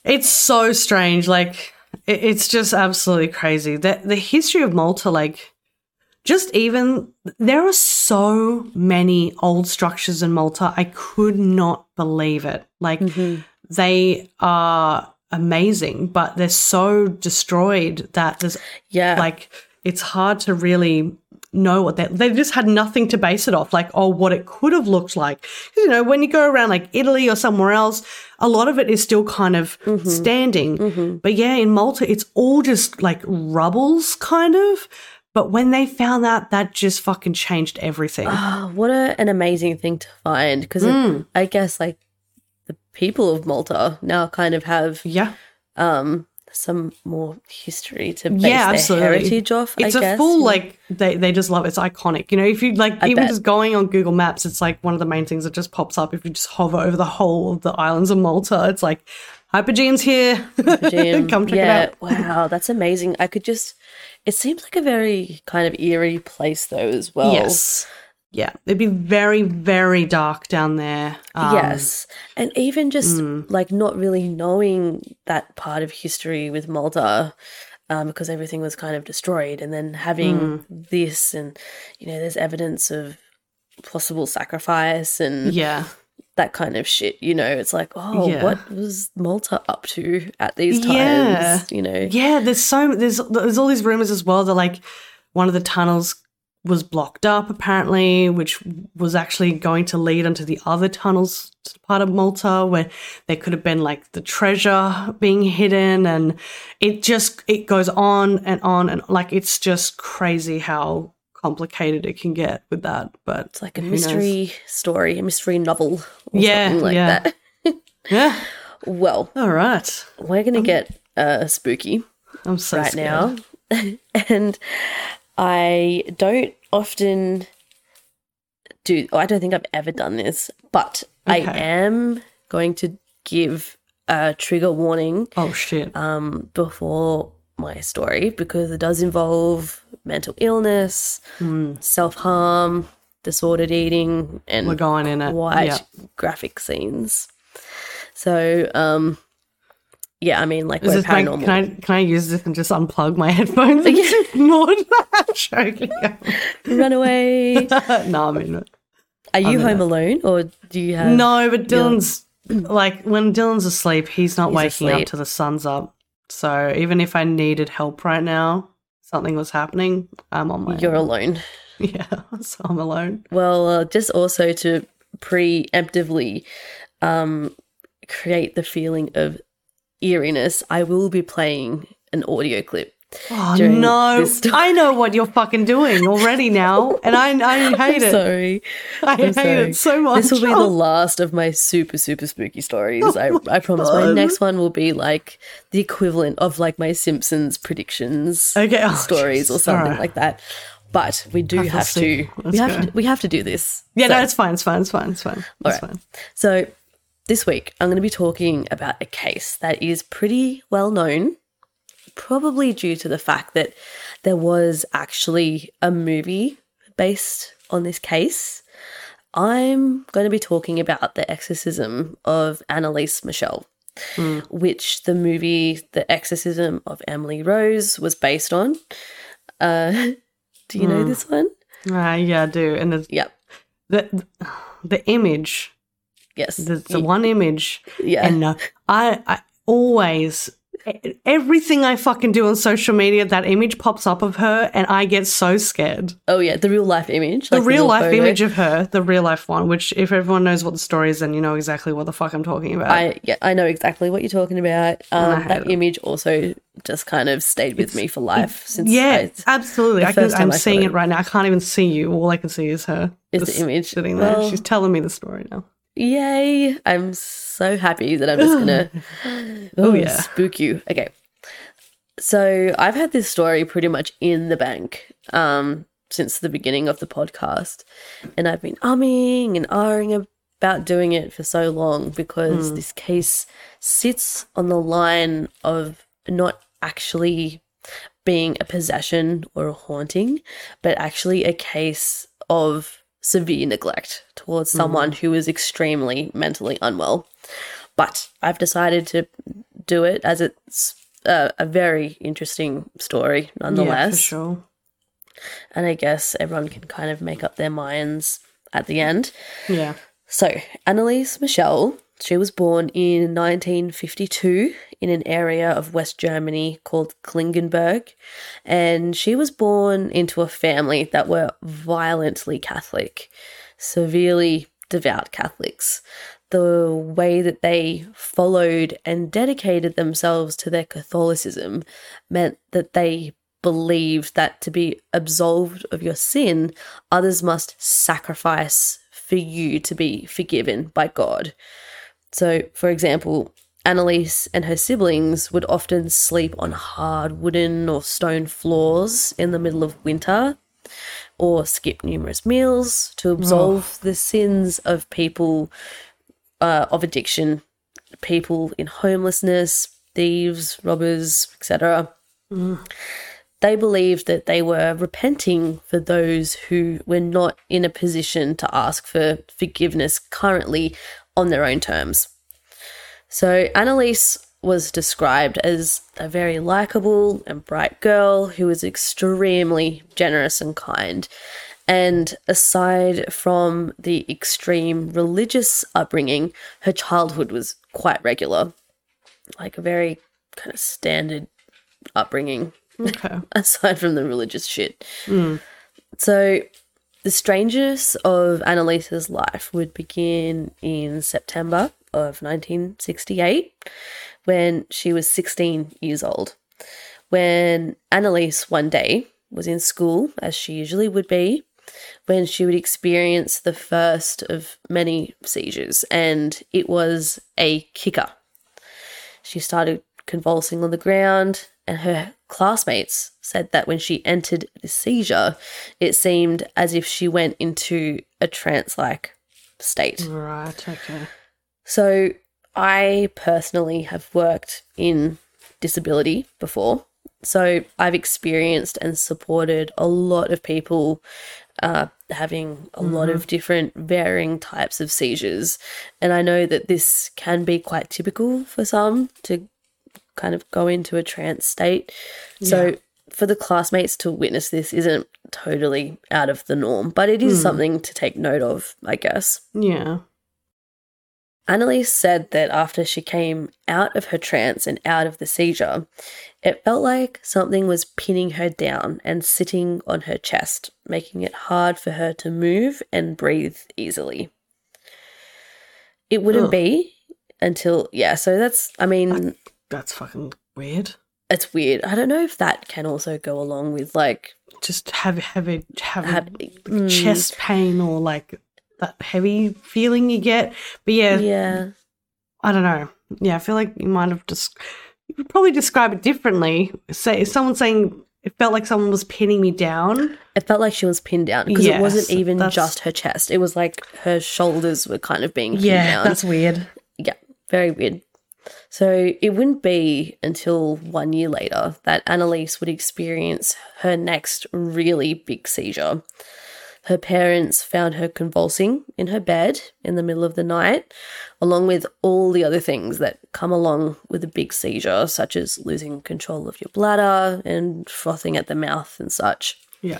It's so strange. Like it, it's just absolutely crazy. The the history of Malta, like just even there are so many old structures in Malta. I could not believe it. Like mm-hmm. they are amazing, but they're so destroyed that there's Yeah, like it's hard to really know what they they just had nothing to base it off like oh what it could have looked like. You know when you go around like italy or somewhere else a lot of it is still kind of standing. But yeah in malta it's all just like rubbles kind of. But when they found that that just fucking changed everything. Oh, what a, an amazing thing to find. Because Mm. I guess like the people of Malta now kind of have yeah. um some more history to base Yeah, their heritage off. it's I a guess. full mm. like they, they just love it. it's iconic you know if you like I even bet. just going on google maps it's like one of the main things that just pops up if you just hover over the whole of the islands of malta it's like hypergene's here (laughs) Jim. come check yeah, it out (laughs) wow, that's amazing. I could just. It seems like a very kind of eerie place though, as well. yes yeah it'd be very very dark down there um, yes, and even just like not really knowing that part of history with Malta. Um, because everything was kind of destroyed, and then having this, and you know, there's evidence of possible sacrifice and yeah that kind of shit. You know, it's like, oh, Yeah. what was Malta up to at these times? Yeah. You know, yeah there's so there's there's all these rumors as well that like one of the tunnels was blocked up apparently which was actually going to lead onto the other tunnels part of malta where there could have been like the treasure being hidden and it just it goes on and on and like it's just crazy how complicated it can get with that but it's like a who knows? mystery story, a mystery novel, or Yeah, something like yeah. that. (laughs) yeah Well, all right we're gonna get uh, spooky i'm so right scared. now, (laughs) and I don't often do. I don't think I've ever done this, but I am going to give a trigger warning oh shit um, before my story because it does involve mental illness, self harm, disordered eating, and we're going in it quite yeah graphic scenes. So, um, yeah, I mean, like Is we're this my, paranormal. can I can I use this and just unplug my (laughs) headphones and just ignore that? (laughs) Joking. (laughs) Run away. no, I mean Are you home alone, or do you have? no, but Dylan's like when Dylan's asleep, he's not He's waking asleep. up till the sun's up. So even if I needed help right now, something was happening, I'm on my You're own. alone. Yeah, so I'm alone. Well, uh, just also to preemptively um, create the feeling of eeriness, I will be playing an audio clip. Oh no! I know what you're fucking doing already now, and I I (laughs) hate it. Sorry. I hate sorry. it so much. This will be the Oh, (laughs) last of my super, super spooky stories. I, (laughs) I promise. My next one will be like the equivalent of like my Simpsons predictions Okay, oh, stories or something Alright. like that. But we do have sick. to. We have go. to. We have to do this. yeah, So- no, it's fine. It's fine. It's fine. It's fine. It's fine. So, this week I'm going to be talking about a case that is pretty well known, probably due to the fact that there was actually a movie based on this case. I'm going to be talking about the exorcism of Anneliese Michel, which the movie The Exorcism of Emily Rose was based on. Uh, (laughs) do you know this one? Ah, yeah, I do. And the Yep. the, the image, Yes. the, the one image, yeah. and uh, I I always everything I fucking do on social media, that image pops up of her, and I get so scared. oh yeah, the real life image. The real little life photo. image of her, the real life one, which if everyone knows what the story is, then you know exactly what the fuck I'm talking about. I yeah, I know exactly what you're talking about. Um, that it. image also just kind of stayed with me for life since yeah, I, absolutely. I can, I'm seeing it. it right now. I can't even see you. All I can see is her. Is the image. sitting there. Well- She's telling me the story now. Yay! I'm so happy that I'm just gonna (laughs) (gasps) oh yeah. spook you. Okay, so I've had this story pretty much in the bank um, since the beginning of the podcast, and I've been umming and ahhing about doing it for so long because this case sits on the line of not actually being a possession or a haunting, but actually a case of severe neglect towards mm-hmm. someone who is extremely mentally unwell. But I've decided to do it as it's a, a very interesting story Yeah, nonetheless. for sure. And I guess everyone can kind of make up their minds at the end. Yeah. So, Anneliese Michel, she was born in 1952 in an area of West Germany called Klingenberg, and she was born into a family that were violently Catholic, severely devout Catholics. The way that they followed and dedicated themselves to their Catholicism meant that they believed that to be absolved of your sin, others must sacrifice for you to be forgiven by God. So, for example, Anneliese and her siblings would often sleep on hard wooden or stone floors in the middle of winter, or skip numerous meals to absolve the sins of people uh, of addiction, people in homelessness, thieves, robbers, etc. They believed that they were repenting for those who were not in a position to ask for forgiveness currently on their own terms. So Anneliese was described as a very likable and bright girl who was extremely generous and kind. And aside from the extreme religious upbringing, her childhood was quite regular, like a very kind of standard upbringing Okay. (laughs) aside from the religious shit. Hmm. So, the strangeness of Anneliese's life would begin in September of 1968 when she was 16 years old. When Anneliese one day was in school, as she usually would be, when she would experience the first of many seizures, and it was a kicker. She started convulsing on the ground, and her classmates said that when she entered the seizure, it seemed as if she went into a trance like state. Right. Okay. So, I personally have worked in disability before. So, I've experienced and supported a lot of people uh, having a lot of different varying types of seizures. And I know that this can be quite typical for some to kind of go into a trance state. So, Yeah. for the classmates to witness this isn't totally out of the norm, but it is hmm. something to take note of, I guess. Yeah. Anneliese said that after she came out of her trance and out of the seizure, it felt like something was pinning her down and sitting on her chest, making it hard for her to move and breathe easily. It wouldn't Ugh. be until, yeah, so that's, I mean, That's fucking weird. It's weird. I don't know if that can also go along with like Just have have a have, have, a mm, chest pain or like that heavy feeling you get. But yeah, Yeah. I don't know. Yeah, I feel like you might have just you could probably describe it differently. Say someone saying it felt like someone was pinning me down. It felt like she was pinned down because it wasn't even that's- just her chest. It was like her shoulders were kind of being pinned down. That's weird. Yeah, very weird. So it wouldn't be until one year later that Anneliese would experience her next really big seizure. Her parents found her convulsing in her bed in the middle of the night, along with all the other things that come along with a big seizure, such as losing control of your bladder and frothing at the mouth and such. Yeah.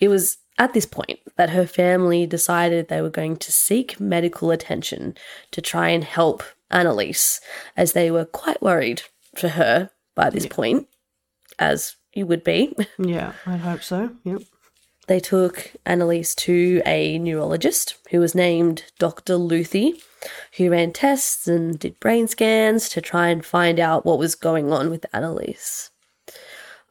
It was at this point that her family decided they were going to seek medical attention to try and help Anneliese, as they were quite worried for her by this point, as you would be. (laughs) Yeah, I hope so. Yep. They took Anneliese to a neurologist who was named Dr. Luthi, who ran tests and did brain scans to try and find out what was going on with Anneliese.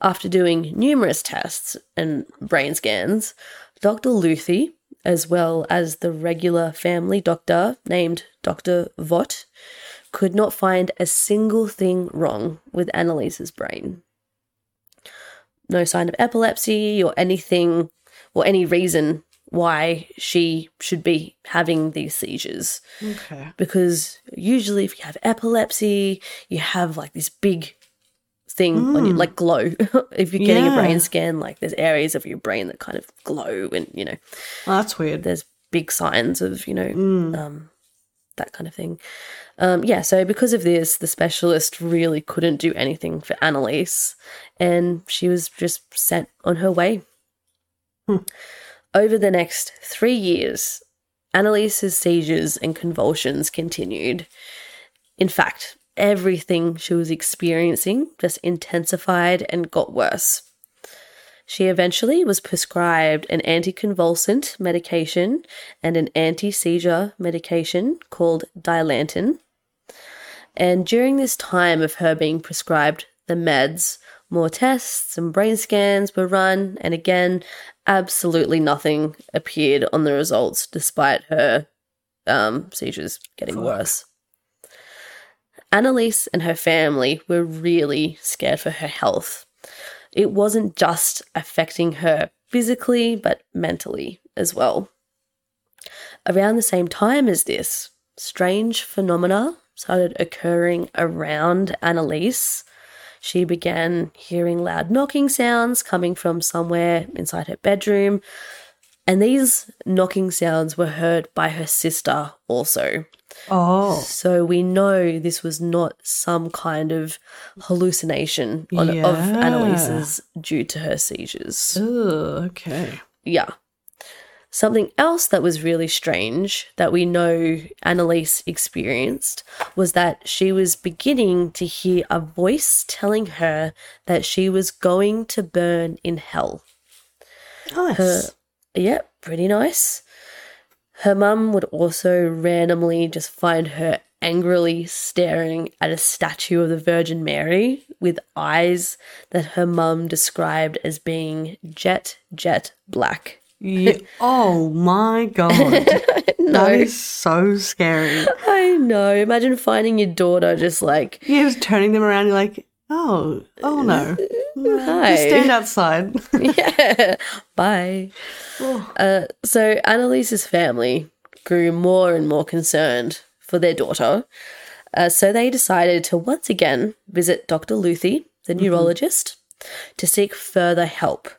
After doing numerous tests and brain scans, Dr. Luthi, as well as the regular family doctor named Dr. Vott, could not find a single thing wrong with Anneliese's brain. No sign of epilepsy or anything or any reason why she should be having these seizures. Okay. Because usually, if you have epilepsy, you have like this big thing on you, like glow. (laughs) if you're getting a brain scan, like there's areas of your brain that kind of glow, and you know, Well, that's weird. there's big signs of you know Mm. um, that kind of thing. Um, yeah, so because of this, the specialist really couldn't do anything for Anneliese, and she was just sent on her way. Over the next three years, Anneliese's seizures and convulsions continued. In fact, everything she was experiencing just intensified and got worse. She eventually was prescribed an anticonvulsant medication and an anti seizure medication called Dilantin. And during this time of her being prescribed the meds, more tests and brain scans were run, and again, absolutely nothing appeared on the results despite her um, seizures getting Fuck. worse. Anneliese and her family were really scared for her health. It wasn't just affecting her physically, but mentally as well. Around the same time as this, strange phenomena started occurring around Anneliese. She began hearing loud knocking sounds coming from somewhere inside her bedroom, and these knocking sounds were heard by her sister also. Oh. So we know this was not some kind of hallucination on, of Yeah. Anneliese's due to her seizures. Okay. Yeah. Something else that was really strange that we know Anneliese experienced was that she was beginning to hear a voice telling her that she was going to burn in hell. Nice. Her, yeah, pretty nice. Her mum would also randomly just find her angrily staring at a statue of the Virgin Mary with eyes that her mum described as being jet, jet black. Yeah. Oh my god. (laughs) No, That is so scary. I know. Imagine finding your daughter just like, Yeah, just turning them around, you're like, oh, oh no. (laughs) hi. Just stand outside. (laughs) (laughs) yeah, bye. Oh. Uh, so Anneliese's family grew more and more concerned for their daughter. Uh, so they decided to once again visit Dr. Luthi, the neurologist, to seek further help.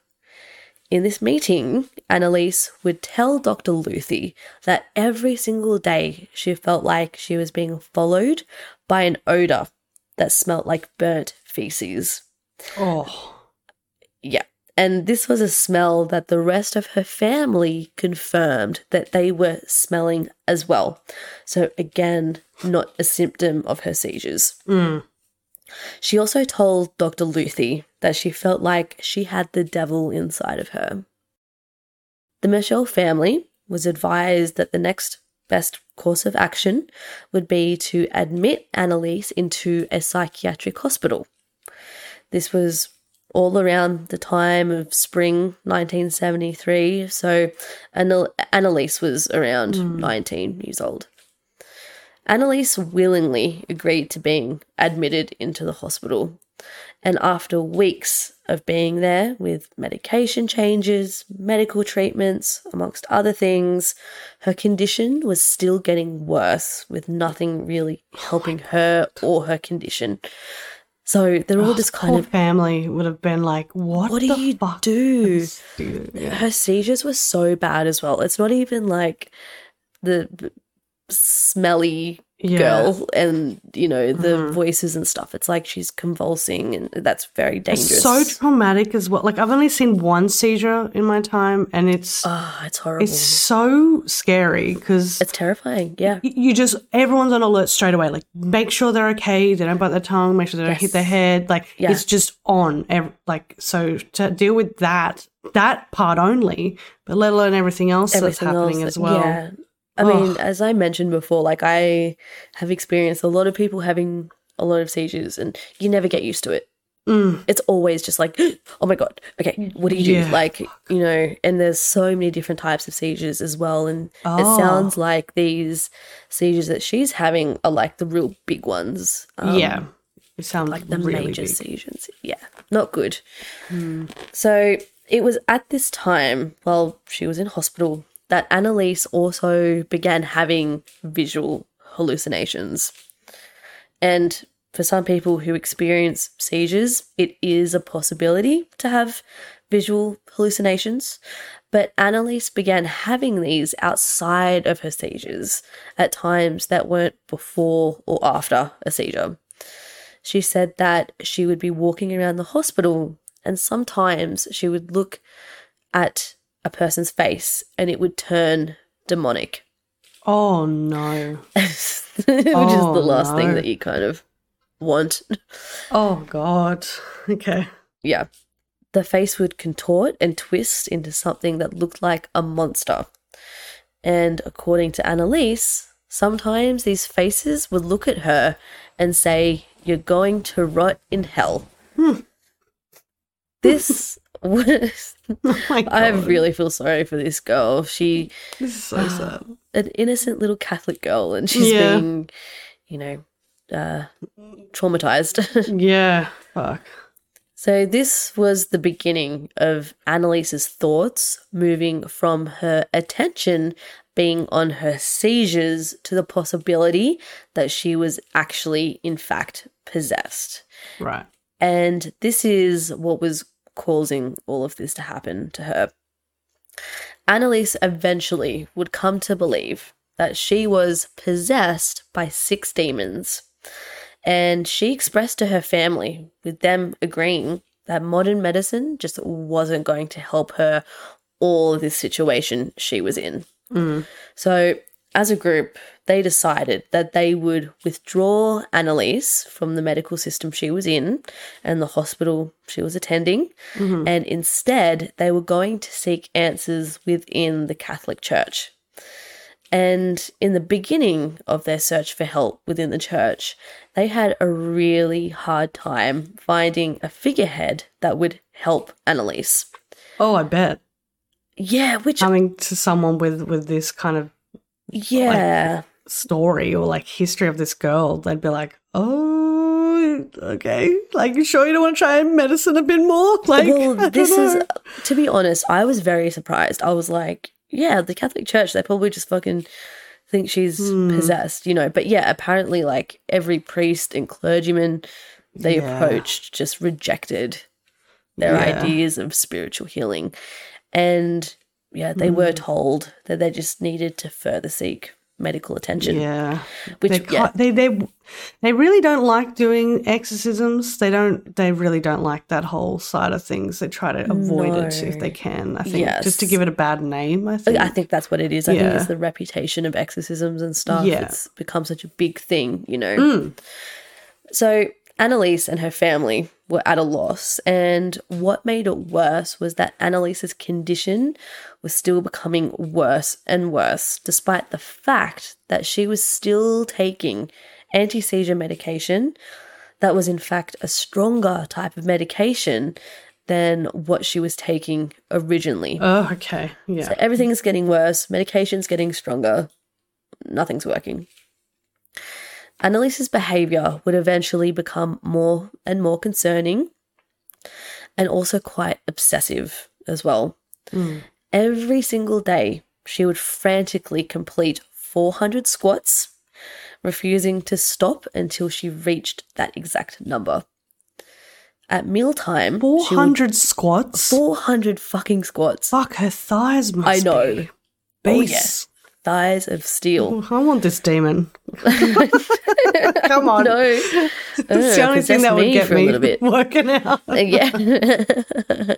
In this meeting, Anneliese would tell Dr. Luthi that every single day she felt like she was being followed by an odor that smelt like burnt feces. Oh. Yeah. And this was a smell that the rest of her family confirmed that they were smelling as well. So, again, not a symptom of her seizures. Mm. She also told Dr. Luthi that she felt like she had the devil inside of her. The Michel family was advised that the next best course of action would be to admit Anneliese into a psychiatric hospital. This was all around the time of spring 1973, so Annal- Anneliese was around hmm. 19 years old. Anneliese willingly agreed to being admitted into the hospital. And after weeks of being there with medication changes, medical treatments, amongst other things, her condition was still getting worse with nothing really oh helping her or her condition. So they're all oh, just kind of, family would have been like, "What, what do you do? Yeah. (laughs) Her seizures were so bad as well. It's not even like the smelly Yeah. girl and you know the Mhm. voices and stuff. It's like she's convulsing, and that's very dangerous. It's so traumatic as well. Like I've only seen one seizure in my time, and it's Ah, it's horrible. it's so scary because It's terrifying. Yeah. you just everyone's on alert straight away. Like make sure they're okay. They don't bite their tongue. Make sure they don't hit their head. Like Yeah. it's just on. Like so to deal with that that part only, but let alone everything else Everything that's happening else. as well. Yeah. I mean, as I mentioned before, like I have experienced a lot of people having a lot of seizures, and you never get used to it. Mm. It's always just like, (gasps) oh my god, okay, what do you Yeah. do? Like, you know, and there's so many different types of seizures as well, and it Oh. sounds like these seizures that she's having are like the real big ones. Um, yeah, it sounds like the really major big. seizures. Yeah, not good. So it was at this time, while she was in hospital, that Anneliese also began having visual hallucinations. And for some people who experience seizures, it is a possibility to have visual hallucinations. But Anneliese began having these outside of her seizures at times that weren't before or after a seizure. She said that she would be walking around the hospital and sometimes she would look at a person's face and it would turn demonic, Oh no! (laughs) which is Oh, the last no. thing that you kind of want. Oh god! (laughs) Okay. yeah. The face would contort and twist into something that looked like a monster. And according to Anneliese, sometimes these faces would look at her and say, You're going to rot in hell. Hmm. This (laughs) was. (laughs) Oh! I really feel sorry for this girl. She, this is so sad. an innocent little Catholic girl, and she's Yeah. being, you know, uh, traumatized. (laughs) Yeah. Fuck. So, this was the beginning of Anneliese's thoughts moving from her attention being on her seizures to the possibility that she was actually, in fact, possessed. Right. And this is what was causing all of this to happen to her. Anneliese eventually would come to believe that she was possessed by six demons. And she expressed to her family, with them agreeing that modern medicine just wasn't going to help her all this situation she was in. Mm. So, as a group, they decided that they would withdraw Anneliese from the medical system she was in and the hospital she was attending, mm-hmm. and instead they were going to seek answers within the Catholic Church. And in the beginning of their search for help within the church, they had a really hard time finding a figurehead that would help Anneliese. Oh, I bet Yeah, which, coming to someone with with this kind of yeah. story or like history of this girl, they'd be like, "Oh, okay. Like, you sure you don't want to try medicine a bit more?" (laughs) Like, well, this is to be honest, I was very surprised. I was like, yeah, the Catholic Church, they probably just fucking think she's Hmm. possessed, you know. But yeah, apparently, like every priest and clergyman they Yeah. approached just rejected their Yeah. ideas of spiritual healing. And yeah, they Hmm. were told that they just needed to further seek medical attention. Yeah, Which, they, yeah. they they they really don't like doing exorcisms. They don't. They really don't like that whole side of things. They try to avoid it if they can. I think just to give it a bad name. I think. I think that's what it is. I think it's the reputation of exorcisms and stuff. Yeah. It's become such a big thing, you know. Mm. So Anneliese and her family were at a loss. And what made it worse was that Anneliese's condition was still becoming worse and worse, despite the fact that she was still taking anti seizure medication that was, in fact, a stronger type of medication than what she was taking originally. Oh, okay. Yeah. So everything's getting worse, medication's getting stronger, nothing's working. Anneliese's behavior would eventually become more and more concerning and also quite obsessive as well. Hmm. Every single day, she would frantically complete 400 squats, refusing to stop until she reached that exact number. At mealtime, she would 400 squats? 400 fucking squats. Fuck, her thighs must I know. be Oh, beasts. Thighs of steel. I want this demon. (laughs) Come on. No. It's the uh, only thing that would get me a little bit. (laughs) working out. Uh, yeah. (laughs)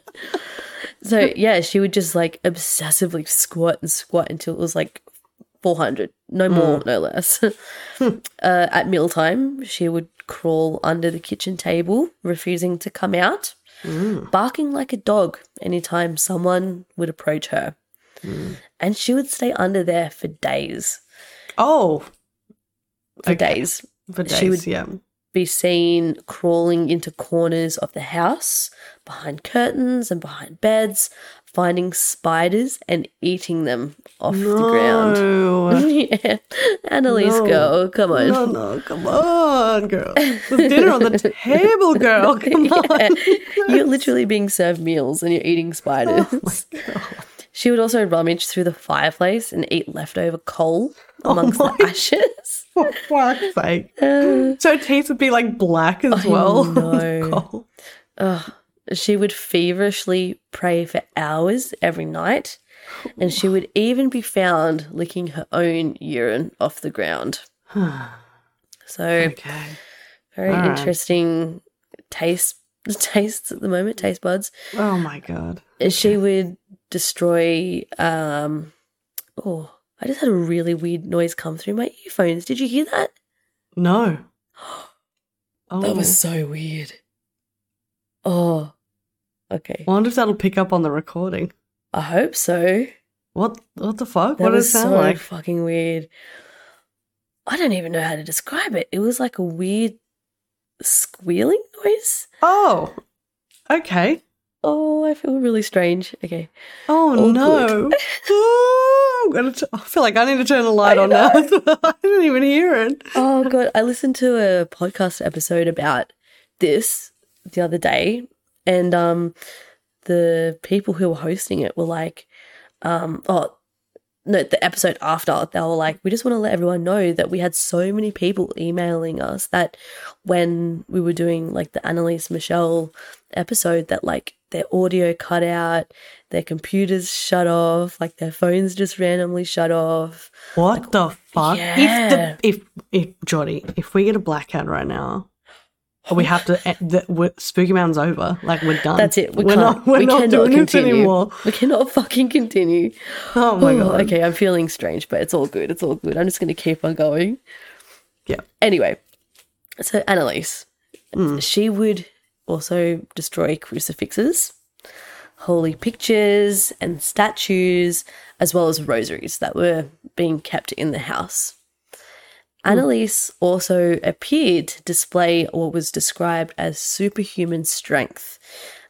so yeah, she would just like obsessively squat and squat until it was like 400, no mm. more, no less. uh, at mealtime, she would crawl under the kitchen table, refusing to come out, mm. barking like a dog anytime someone would approach her. And she would stay under there for days. Oh, For Okay. days. for days, She would- yeah. be seen crawling into corners of the house, behind curtains and behind beds, finding spiders and eating them off the ground. No. (laughs) yeah. Anneliese, No. girl, come on. No, no, come on, girl. There's dinner on the (laughs) table, girl. Come Yeah. on. You're literally being served meals and you're eating spiders. Oh she would also rummage through the fireplace and eat leftover coal (laughs) Oh amongst my- the ashes. (laughs) For fuck's sake. (laughs) Uh, So her teeth would be like black as I well. Cold. She would feverishly pray for hours every night, and she would even be found licking her own urine off the ground. (sighs) So, okay. very All right. interesting taste tastes at the moment, taste buds. Oh my god. She would destroy. Um, oh, I just had a really weird noise come through my earphones. Did you hear that? No. (gasps) Oh. That was so weird. Oh, okay. I wonder if that'll pick up on the recording. I hope so. What? What the fuck? That what does it sound so like? fucking weird. I don't even know how to describe it. It was like a weird squealing noise. Oh. Okay. Oh, I feel really strange. Okay. Oh All no. Ooh, (laughs) t- I feel like I need to turn the (laughs) light on now. (laughs) I didn't even hear it. Oh god, I listened to a podcast episode about this the other day, and um, the people who were hosting it were like, um, oh. No, the episode after, they were like, we just want to let everyone know that we had so many people emailing us that when we were doing like the Anneliese Michel episode, that like their audio cut out, their computers shut off, like their phones just randomly shut off. What the fuck? Yeah. If the if if Jordi, if we get a blackout right now, we have to. The, we're, Spooky Mountain's over. Like we're done. That's it. We are can't. not. We're we not cannot doing continue. this anymore. We cannot fucking continue. Oh my god. Okay, I'm feeling strange, but it's all good. It's all good. I'm just going to keep on going. Yeah. Anyway, so Anneliese, Hmm. she would also destroy crucifixes, holy pictures, and statues, as well as rosaries that were being kept in the house. Hmm. Anneliese also appeared to display what was described as superhuman strength,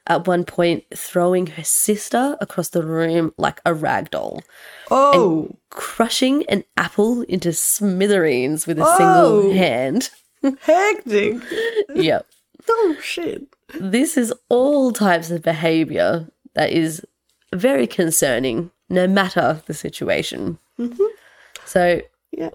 at one point throwing her sister across the room like a rag doll, Oh. crushing an apple into smithereens with a Oh. single hand. (laughs) hectic. yep. Oh shit. This is all types of behavior that is very concerning, no matter the situation. So, Yeah.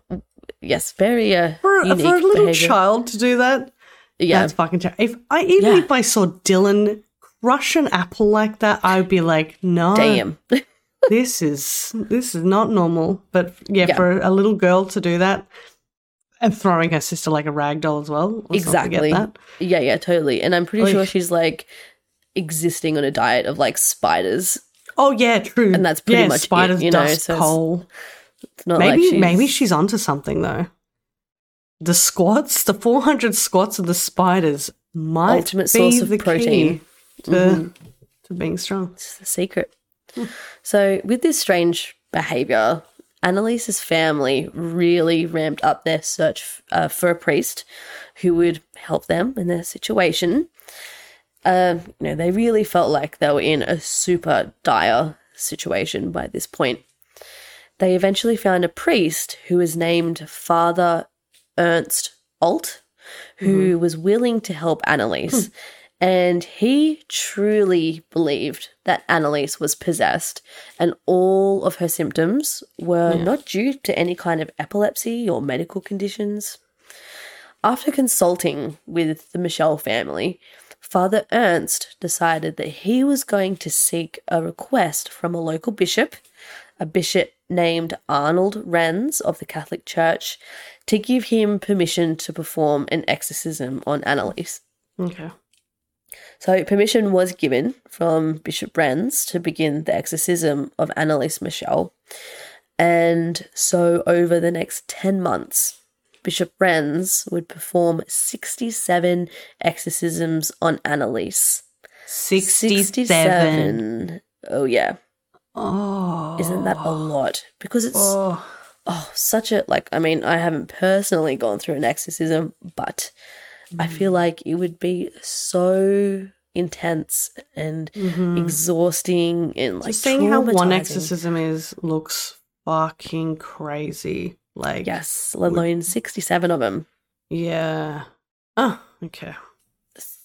yes, very uh, For, for a little behavior. child to do that, yeah, that's fucking terrible. If I even Yeah. if I saw Dylan crush an apple like that, I would be like, no, damn. (laughs) this is this is not normal. But yeah, Yeah. for a little girl to do that and throwing her sister like a rag doll as well. let's exactly. Yeah, yeah, totally. And I'm pretty Oy. sure she's like existing on a diet of like spiders. Oh yeah, true. And that's pretty yeah, much it, spiders, you know, dust, so coal. It's not Maybe like she's, maybe she's onto something though. the squats, the 400 squats of the spiders might Ultimate be source of the protein. key to, mm-hmm. to being strong. It's the secret. So, with this strange behavior, Anneliese's family really ramped up their search uh, for a priest who would help them in their situation. Um, you know, they really felt like they were in a super dire situation by this point. They eventually found a priest who was named Father Ernst Alt, who was willing to help Anneliese. And he truly believed that Anneliese was possessed, and all of her symptoms were not due to any kind of epilepsy or medical conditions. After consulting with the Michel family, Father Ernst decided that he was going to seek a request from a local bishop, a bishop named Arnold Renz of the Catholic Church, to give him permission to perform an exorcism on Anneliese. Okay. So permission was given from Bishop Renz to begin the exorcism of Anneliese Michel. And so over the next 10 months, Bishop Renz would perform 67 exorcisms on Anneliese. 67. Oh, yeah. Oh. Isn't that a lot? Because it's Oh. oh, such a like I mean, I haven't personally gone through an exorcism, but I feel mm. like it would be so intense and mm-hmm. exhausting and like Just seeing how one exorcism is looks fucking crazy. Like, Yes, let alone 67 of them. yeah. Oh, okay.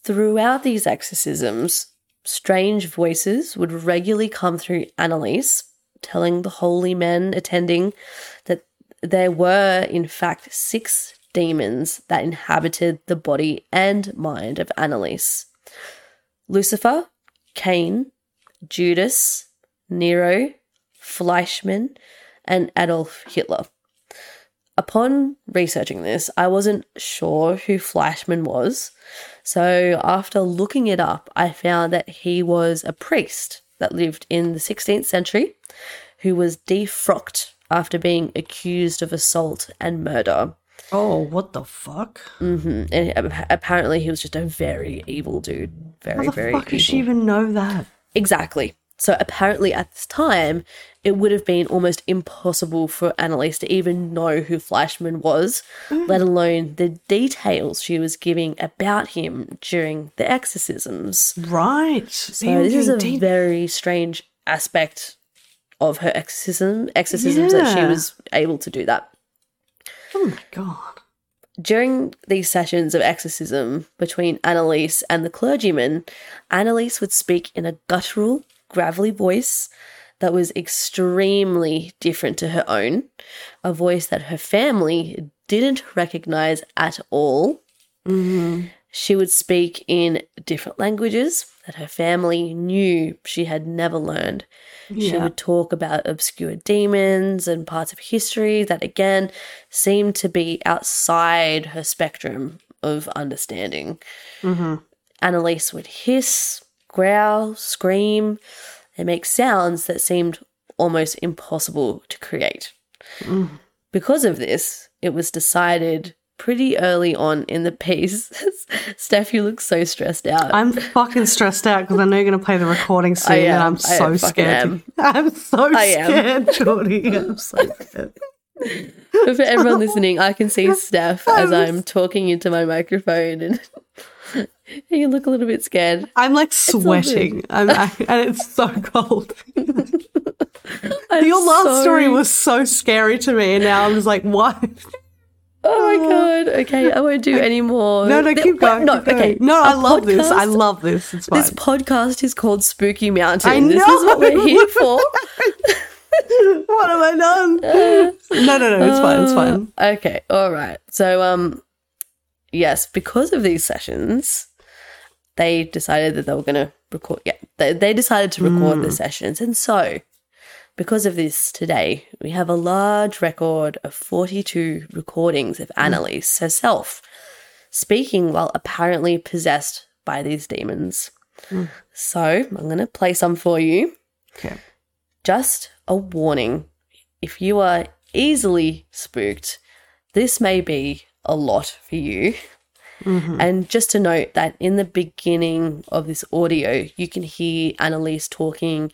Throughout these exorcisms, strange voices would regularly come through Anneliese, telling the holy men attending that there were, in fact, six demons that inhabited the body and mind of Anneliese Lucifer, Cain, Judas, Nero, Fleischmann, and Adolf Hitler. Upon researching this, I wasn't sure who Fleischmann was. So, after looking it up, I found that he was a priest that lived in the 16th century who was defrocked after being accused of assault and murder. Oh, what the fuck? hmm And apparently, he was just a very evil dude. Very, How the very fuck evil. does she even know that? Exactly. So apparently at this time, it would have been almost impossible for Anneliese to even know who Fleischmann was, let alone the details she was giving about him during the exorcisms. Right. So this is a very strange aspect of her exorcism exorcisms that she was able to do that. Oh my god. During these sessions of exorcism between Anneliese and the clergyman, Anneliese would speak in a guttural, gravelly voice that was extremely different to her own, a voice that her family didn't recognize at all. Mm-hmm. She would speak in different languages that her family knew she had never learned. She would talk about obscure demons and parts of history that, again, seemed to be outside her spectrum of understanding. Mm-hmm. Anneliese would hiss, growl, scream, and make sounds that seemed almost impossible to create. Mm. Because of this, it was decided pretty early on in the piece. (laughs) Steph, you look so stressed out. I'm fucking stressed out because I know you're going to play the recording soon, I and. (laughs) I'm so scared. am. I'm so scared, Jordi. I'm so scared. But for everyone (laughs) listening, I can see Steph as I'm talking into my microphone and you look a little bit scared. I'm like sweating, I'm, I, and it's so cold. Your last so- story was so scary to me, and now I'm just like, what? Oh my god. Okay, I won't do (laughs) any more. No, no, keep going. No, keep going. okay. No, I love this. I love this. It's fine. This podcast is called Spooky Mountain. I This is what we're here for. (laughs) what have I done? (laughs) no, no, no. It's fine. It's fine. Okay, all right. So, um, yes, because of these sessions, they decided that they were going to record. Yeah, they, they decided to record Hmm. the sessions, and so because of this, today we have a large record of forty-two recordings of mm. Anneliese herself speaking while apparently possessed by these demons. Mm. So I'm going to play some for you. Okay. Just a warning if you are easily spooked, this may be a lot for you. Mm-hmm. And just to note that in the beginning of this audio, you can hear Anneliese talking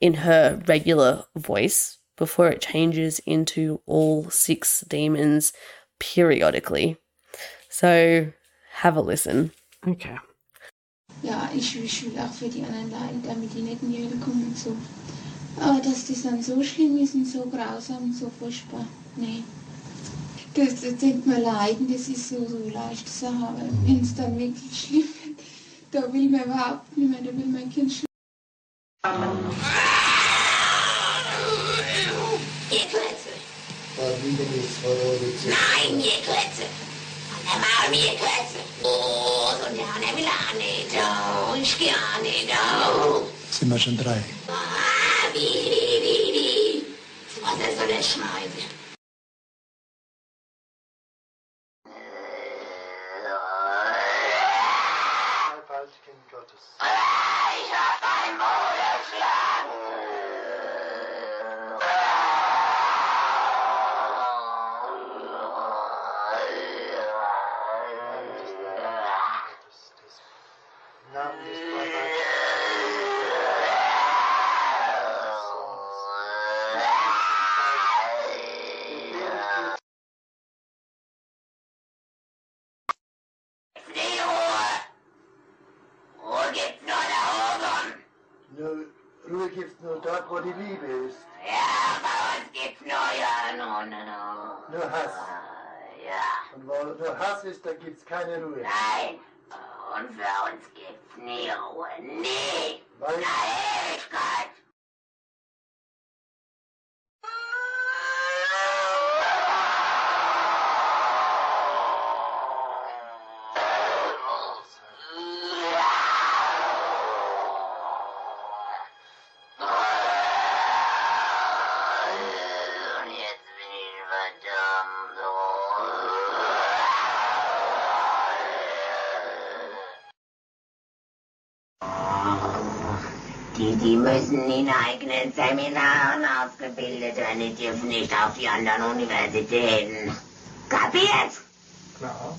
in her regular voice before it changes into all six demons periodically. So have a listen. Okay. Ja, ich, ich will auch für die anderen leiden, damit die nicht in die Hölle kommen und so. Aber dass das dann so schlimm ist und so grausam und so furchtbar, nee. Das, das denkt man leiden, das ist so, so eine leichte Sache, aber wenn es dann wirklich schlimm wird, da will man überhaupt nicht mehr, da will mein Ihr Klötze! Nein, ihr Klötze! Der Maul, ihr Klötze! Oh, so der Anne! Sind wir schon drei? Ah, wie, wie, wie, wie! Was ist so der Schneide? Gottes. Müssen in eigenen Seminaren ausgebildet werden, die dürfen nicht auf die anderen Universitäten. Kapiert? Klar.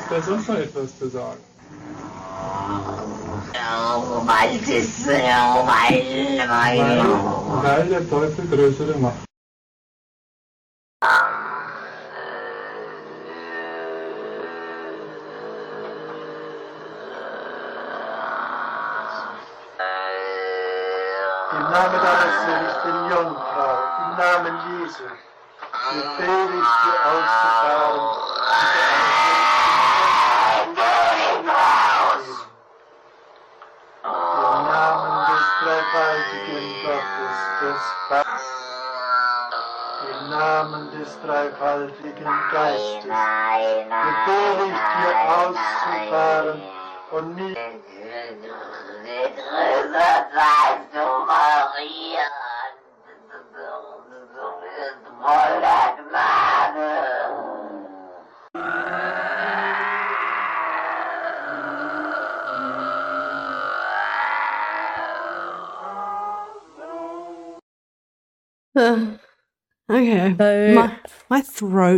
Ist da sonst noch etwas zu sagen? Oh, weil das, oh, weil, weil, Weil, weil der Teufel größere Macht.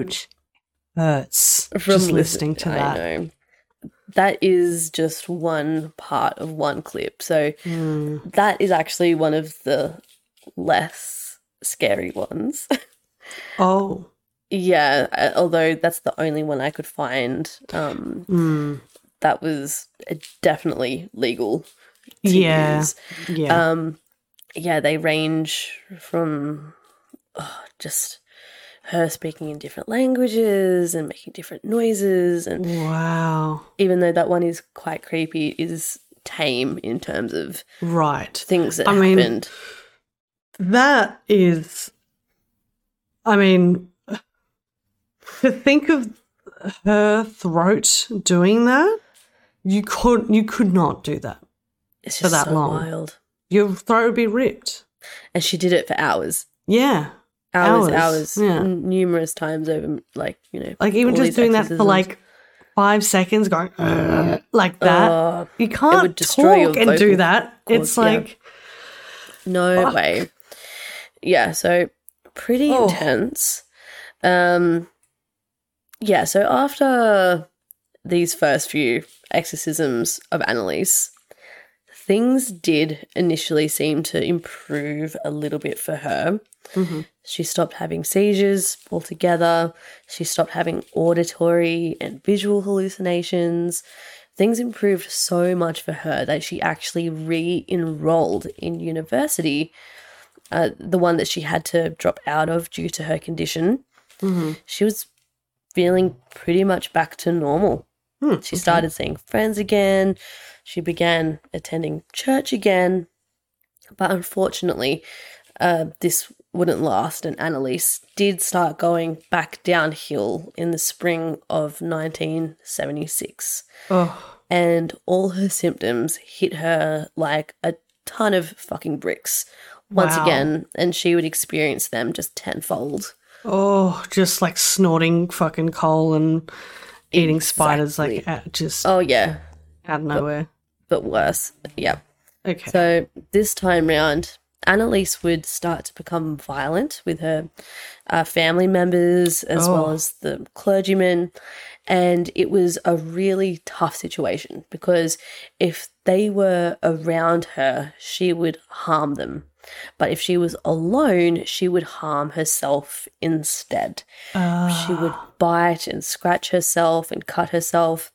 Throat hurts From just listening to I that. know. That is just one part of one clip. So Mm. that is actually one of the less scary ones. (laughs) Oh. yeah, uh, although that's the only one I could find um, Mm. that was uh, definitely legal. Yeah. use. Yeah. Um, yeah, they range from oh, just her speaking in different languages and making different noises, and wow. even though that one is quite creepy, it is tame in terms of Right. things that I mean- happened. That is, I mean, to think of her throat doing that, you could you could not do that. It's for that so long. wild, Your throat would be ripped. and she did it for hours, Yeah, hours, Hours, hours, yeah. n- numerous times over, like you know, like even just doing that for like five seconds, going "Ugh," like uh, that. Oh, you can't talk and do that. cords, It's yeah. like No Fuck. way. Yeah, so pretty Oh. intense. Um yeah, so after these first few exorcisms of Anneliese, things did initially seem to improve a little bit for her. Mm-hmm. She stopped having seizures altogether. She stopped having auditory and visual hallucinations. Things improved so much for her that she actually re enrolled in university, uh, the one that she had to drop out of due to her condition. She was feeling pretty much back to normal. she started seeing friends again. She began attending church again. But unfortunately, uh, this wouldn't last, and Anneliese did start going back downhill in the spring of 1976. Oh, And all her symptoms hit her like a ton of fucking bricks once Wow. again, and she would experience them just tenfold. oh, just like snorting fucking coal and eating spiders like Exactly. just Oh, yeah, out of nowhere. but worse. Yeah. Okay. So this time round, Anneliese would start to become violent with her uh, family members as well Oh. as the clergyman. And it was a really tough situation because if they were around her, she would harm them. But if she was alone, she would harm herself instead. She would bite and scratch herself and cut herself,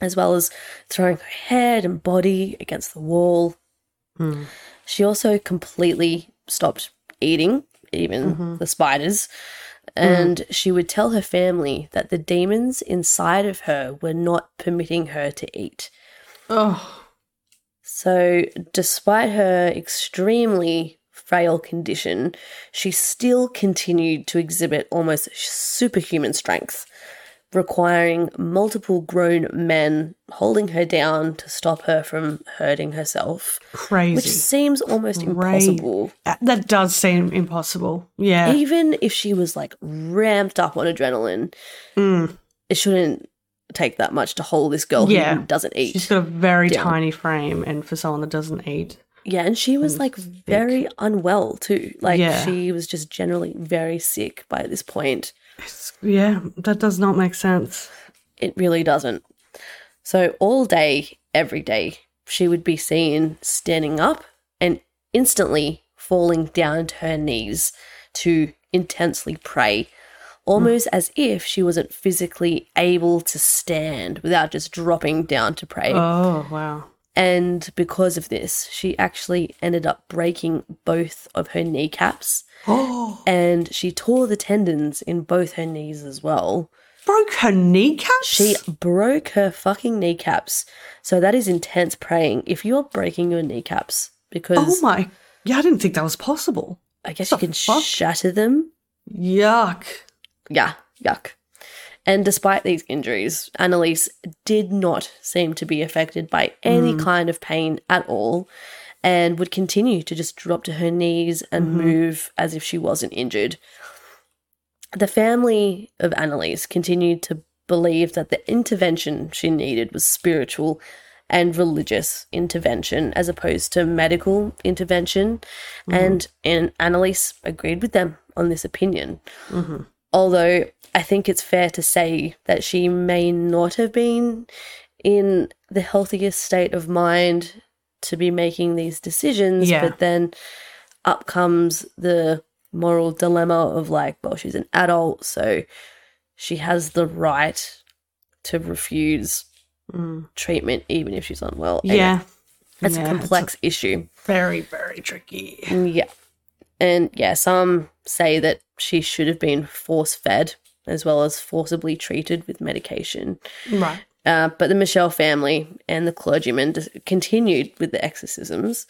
as well as throwing her head and body against the wall. She also completely stopped eating, even mm-hmm. the spiders. And she would tell her family that the demons inside of her were not permitting her to eat. oh, So, despite her extremely frail condition, she still continued to exhibit almost superhuman strength, requiring multiple grown men holding her down to stop her from hurting herself, crazy. which seems almost Crazy. impossible. Uh, that does seem impossible. Yeah. Even if she was like ramped up on adrenaline, Mm. it shouldn't take that much to hold this girl Yeah. who doesn't eat. She's got a very down. tiny frame, and for someone that doesn't eat, Yeah, and she was like very unwell too. Like Yeah. she was just generally very sick by this point. It's, yeah, that does not make sense. It really doesn't. So all day, every day, she would be seen standing up and instantly falling down to her knees to intensely pray, almost as if she wasn't physically able to stand without just dropping down to pray. Oh wow. And because of this, she actually ended up breaking both of her kneecaps. Oh, (gasps) And she tore the tendons in both her knees as well. broke her kneecaps. She broke her fucking kneecaps. So that is intense praying. If you're breaking your kneecaps, because Oh my. Yeah, I didn't think that was possible. I guess you can fuck? shatter them. Yuck. Yeah, yuck. And despite these injuries, Anneliese did not seem to be affected by any mm. kind of pain at all and would continue to just drop to her knees and mm-hmm. move as if she wasn't injured. The family of Anneliese continued to believe that the intervention she needed was spiritual and religious intervention as opposed to medical intervention. Mm-hmm. And, and Anneliese agreed with them on this opinion mm-hmm. although I think it's fair to say that she may not have been in the healthiest state of mind to be making these decisions. Yeah. But then up comes the moral dilemma of like, well, she's an adult, so she has the right to refuse mm. treatment even if she's unwell. Yeah. it's Yeah, a complex issue. Very, very tricky. Mm, yeah. And yeah, some say that she should have been force fed as well as forcibly treated with medication. Right. Uh, but the Michel family and the clergyman continued with the exorcisms.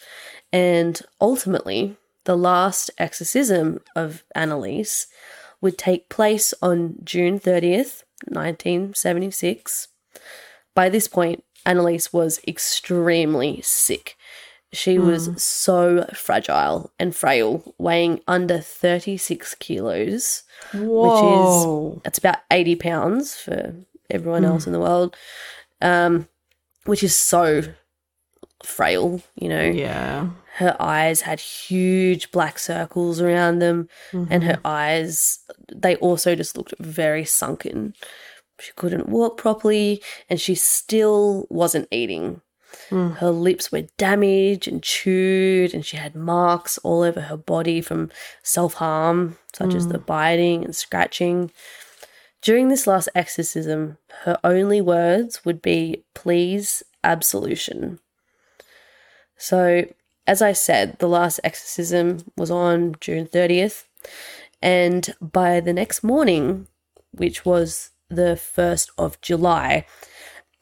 And ultimately, the last exorcism of Anneliese would take place on June 30th, 1976. By this point, Anneliese was extremely sick. She was mm. so fragile and frail, weighing under 36 kilos, Whoa. which is it's about 80 pounds for everyone mm. else in the world, um, which is so frail, you know. yeah. Her eyes had huge black circles around them, and her mm-hmm. eyes, they also just looked very sunken. She couldn't walk properly, and she still wasn't eating. Mm. Her lips were damaged and chewed, and she had marks all over her body from self harm, such as the mm. biting and scratching. During this last exorcism, her only words would be, Please, absolution. So, as I said, the last exorcism was on June 30th, and by the next morning, which was the 1st of July,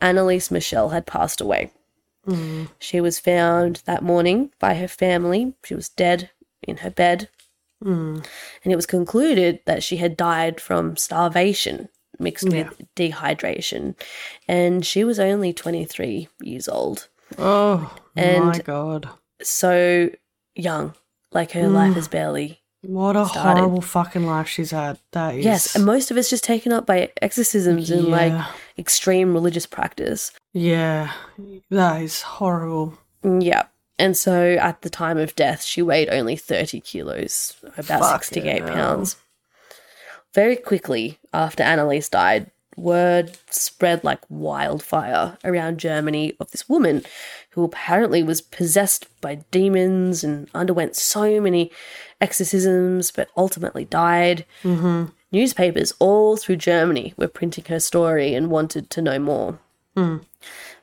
Anneliese Michel had passed away. Mm. She was found that morning by her family. She was dead in her bed. Mm. And it was concluded that she had died from starvation mixed with dehydration. And she was only 23 years old. Oh my And- god. So young. Like her life mm. is barely. What a started. horrible fucking life she's had. That is Yes. And most of it's just taken up by exorcisms and like extreme religious practice. Yeah. That is horrible. Mm, yeah. And so at the time of death, she weighed only 30 kilos, about Fucking 68 hell. pounds. Very quickly after Anneliese died, word spread like wildfire around Germany of this woman who apparently was possessed by demons and underwent so many exorcisms but ultimately died. Mm-hmm. Newspapers all through Germany were printing her story and wanted to know more.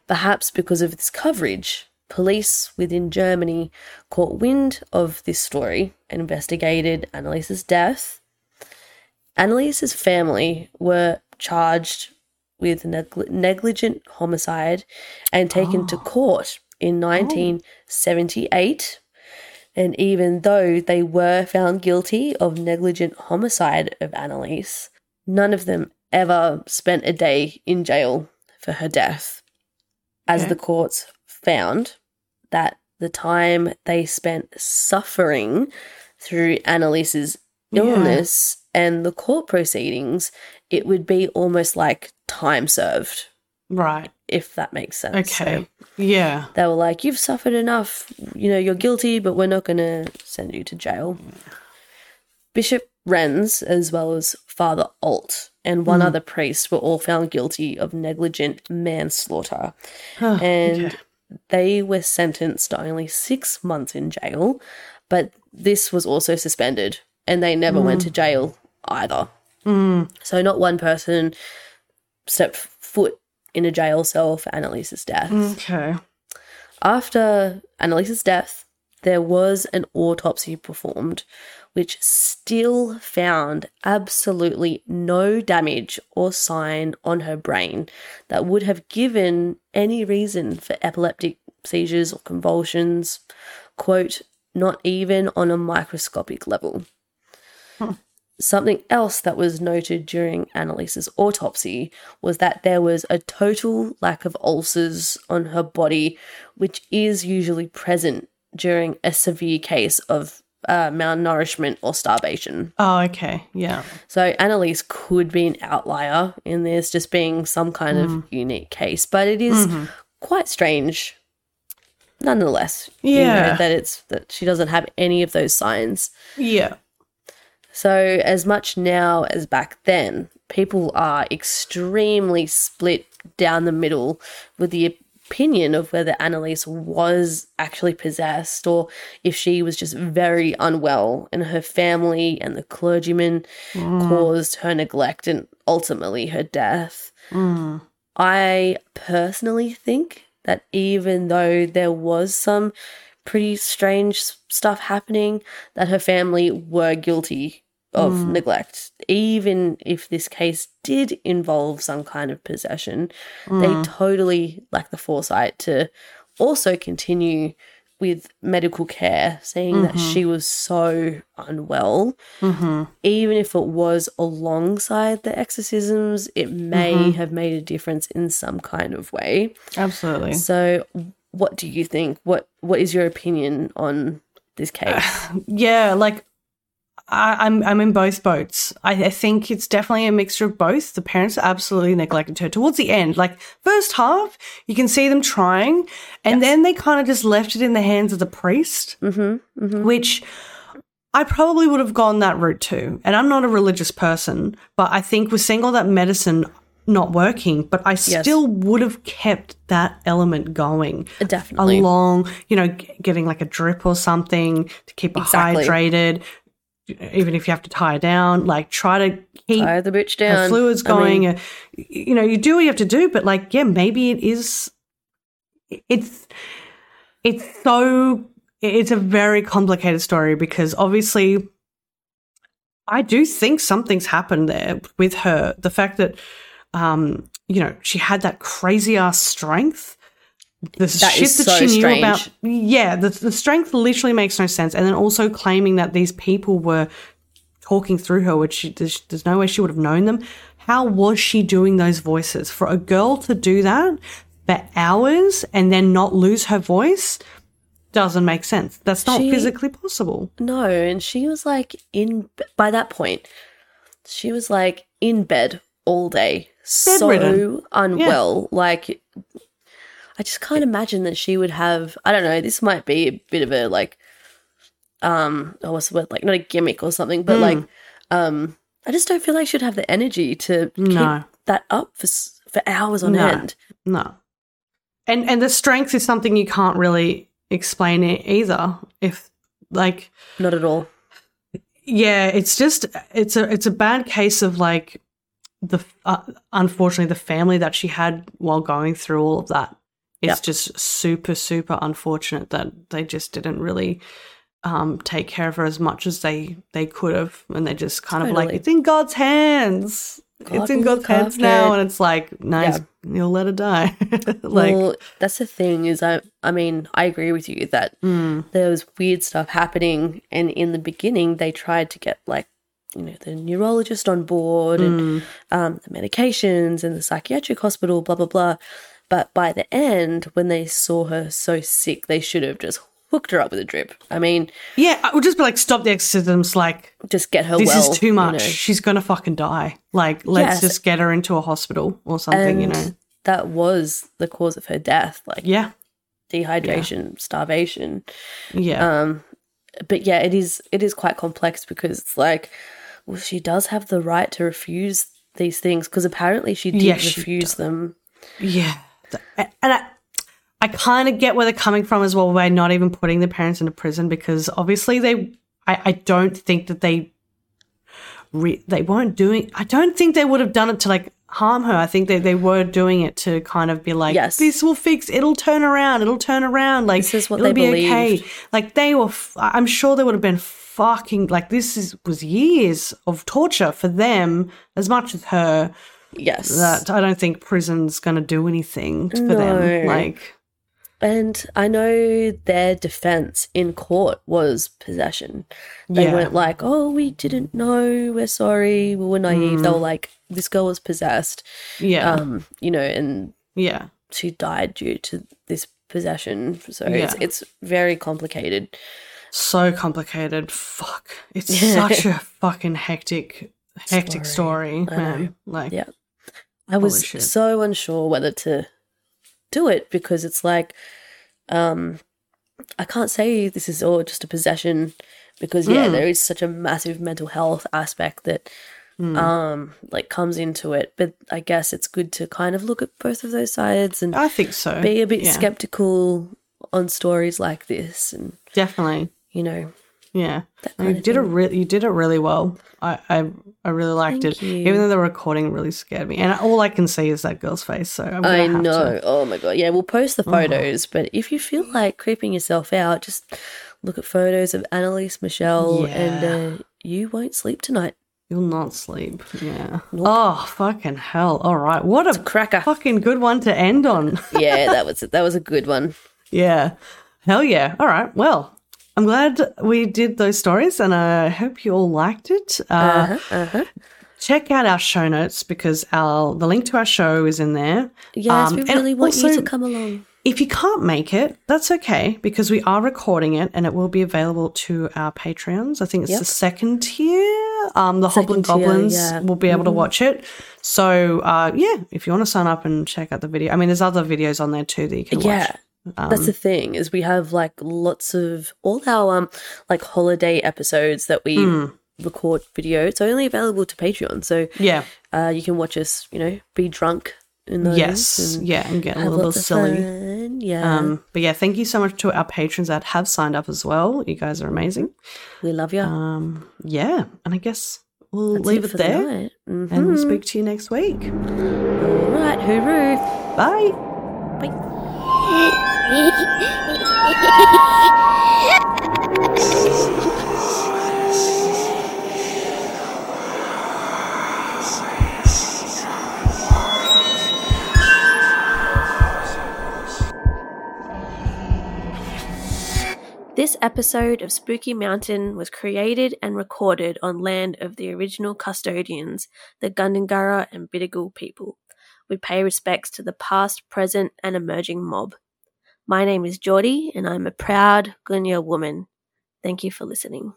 Perhaps because of this coverage, police within Germany caught wind of this story and investigated Anneliese's death. Anneliese's family were charged with negli- negligent homicide and taken to court in 1978. And even though they were found guilty of negligent homicide of Anneliese, none of them ever spent a day in jail for her death, as Okay. the courts found that the time they spent suffering through Anneliese's Yeah. illness and the court proceedings, it would be almost like time served, Right. If that makes sense. So Okay. yeah. they were like, You've suffered enough, you know, you're guilty, but we're not going to send you to jail. Bishop Renz, as well as Father Alt, and one hmm. other priest were all found guilty of negligent manslaughter. Huh, and okay. they were sentenced to only six months in jail, but this was also suspended, and they never went hmm. to jail either. Hmm. So, not one person stepped foot in a jail cell for Anneliese's death. Okay. After Anneliese's death, there was an autopsy performed, which still found absolutely no damage or sign on her brain that would have given any reason for epileptic seizures or convulsions. Quote, not even on a microscopic level. Hmm. Something else that was noted during Anneliese's autopsy was that there was a total lack of ulcers on her body, which is usually present during a severe case of uh, malnourishment or starvation. Oh, okay. Yeah. So Anneliese could be an outlier in this, just being some kind of unique case, but it is quite strange, nonetheless. you know, Yeah. that it's that she doesn't have any of those signs. Yeah. So, as much now as back then, people are extremely split down the middle with the opinion of whether Anneliese was actually possessed or if she was just very unwell and her family and the clergyman mm. caused her neglect and ultimately her death. Mm. I personally think that even though there was some pretty strange stuff happening, that her family were guilty of mm. neglect. Even if this case did involve some kind of possession, they mm. totally lack the foresight to also continue with medical care, seeing that she mm-hmm. was so unwell. Mm-hmm. Even if it was alongside the exorcisms, it may mm-hmm. have made a difference in some kind of way. Absolutely. So, what do you think? What What is your opinion on this case? (sighs) Yeah, like I, I'm I'm in both boats. I, I think it's definitely a mixture of both. The parents absolutely neglected her towards the end. Like first half, you can see them trying, and then they kind of just left it in the hands of the priest, mm-hmm, which I probably would have gone that route too. And I'm not a religious person, but I think with seeing all that medicine, not working, but I still would have kept that element going Definitely. along, you know, g- getting like a drip or something to keep her Exactly. hydrated. Even if you have to tie her down, like try to keep Tie the bitch down. fluids I going. mean, uh, you know, you do what you have to do, but like, yeah, maybe it is. It's it's so it's a very complicated story because obviously, I do think something's happened there with her. The fact that, um, you know, she had that crazy ass strength. The That shit is that so she knew strange. about, yeah, the, the strength literally makes no sense. And then also claiming that these people were talking through her, which she, there's, there's no way she would have known them. How was she doing those voices? For a girl to do that for hours and then not lose her voice doesn't make sense. That's not She- physically possible. No, and she was like in by that point, she was like in bed all day, Bedridden. so unwell. Like, I just can't imagine that she would have. I don't know. This might be a bit of a like, um, oh, what's the word? Like, not a gimmick or something, but like, um, I just don't feel like she'd have the energy to keep No. that up for for hours on No. end. No. And and the strength is something you can't really explain it either. If like Not at all. yeah, it's just it's a it's a bad case of like the uh, unfortunately the family that she had while going through all of that. It's Yeah. just super super unfortunate that they just didn't really um, take care of her as much as they they could have, and they just kind of like it's in God's hands. God it's in God's hands now, and it's like nice. You'll let her die. (laughs) like well, that's the thing is I I mean, I agree with you that mm, there was weird stuff happening and in the beginning they tried to get like you know the neurologist on board and mm, um, the medications and the psychiatric hospital blah blah blah but by the end when they saw her so sick they should have just hooked her up with a drip i mean yeah, I would just be like, stop the exorcisms. Like just get her this well is too you much. know. She's gonna fucking die. Like, let's Yes. just get her into a hospital or something. you know? that was the cause of her death like Yeah, dehydration starvation yeah, Um, but yeah, it is it is quite complex because it's like, well, she does have the right to refuse these things because apparently she did Yes, she refuse them. yeah. And I, I kind of get where they're coming from as well by not even putting the parents into prison because obviously they, I, I don't think that they, re, they weren't doing. I don't think they would have done it to like harm her. I think they they were doing it to kind of be like, Yes. this will fix. It'll turn around. It'll turn around. Like This is what it'll they be okay. Like they were. F- I'm sure they would have been fucking like this is was years of torture for them as much as her Yes, that I don't think prison's going to do anything for them. Like, and I know their defense in court was possession. They Yeah. weren't like, "Oh, we didn't know. We're sorry. We were naive." They Mm. were like, "This girl was possessed." yeah, Um, you know, and yeah, she died due to this possession. So it's Yeah. it's very complicated. so complicated. Fuck, it's Yeah. (laughs) such a fucking hectic, hectic story, Story. Man. Like, Yeah. I was so unsure whether to do it because it's like, um, I can't say this is all just a possession because yeah, Mm. there is such a massive mental health aspect that mm. um like comes into it. But I guess it's good to kind of look at both of those sides and I think so. be a bit yeah, skeptical on stories like this, and Definitely, you know, yeah. You did. Re- you did it really well. I, I, I really liked Thank it. you. Even though the recording really scared me, and all I can see is that girl's face. So I'm I know. To, Oh my god. Yeah, we'll post the Oh. photos, but if you feel like creeping yourself out, just look at photos of Anneliese Michel and uh, you won't sleep tonight. You'll not sleep. Yeah. Nope. Oh fucking hell! All right. What a Cracker. fucking good one to end on. yeah, that (laughs) was that was a good one. Yeah. Hell yeah. All right. Well, I'm glad we did those stories and I hope you all liked it. Uh, Uh-huh, uh-huh. Check out our show notes because our the link to our show is in there. Yes, Um, we really want you to come along. If you can't make it, that's okay because we are recording it and it will be available to our Patreons. I think it's Yep. the second tier. Um, the Hoblin Second tier, Goblins yeah. will be able to Mhm. watch it. So, uh, yeah, if you want to sign up and check out the video, I mean, there's other videos on there too that you can watch. Um, That's the thing is we have like lots of all our um like holiday episodes that we Mm. record video. It's only available to Patreon, so Yeah. uh, you can watch us, you know, be drunk in those. Yes. and Yeah, and get a little bit silly. fun. Yeah, Um, but yeah, thank you so much to our patrons that have signed up as well. You guys are amazing. we love you. Um, yeah, and I guess we'll That's leave it, the there, night. and we'll speak to you next week. All right, hooroo. Bye. Bye. This episode of Spooky Mountain was created and recorded on land of the original custodians, the Gundungurra and Bidjigal people. We pay respects to the past, present, and emerging mob. My name is Jordi, and I'm a proud Gunya woman. Thank you for listening.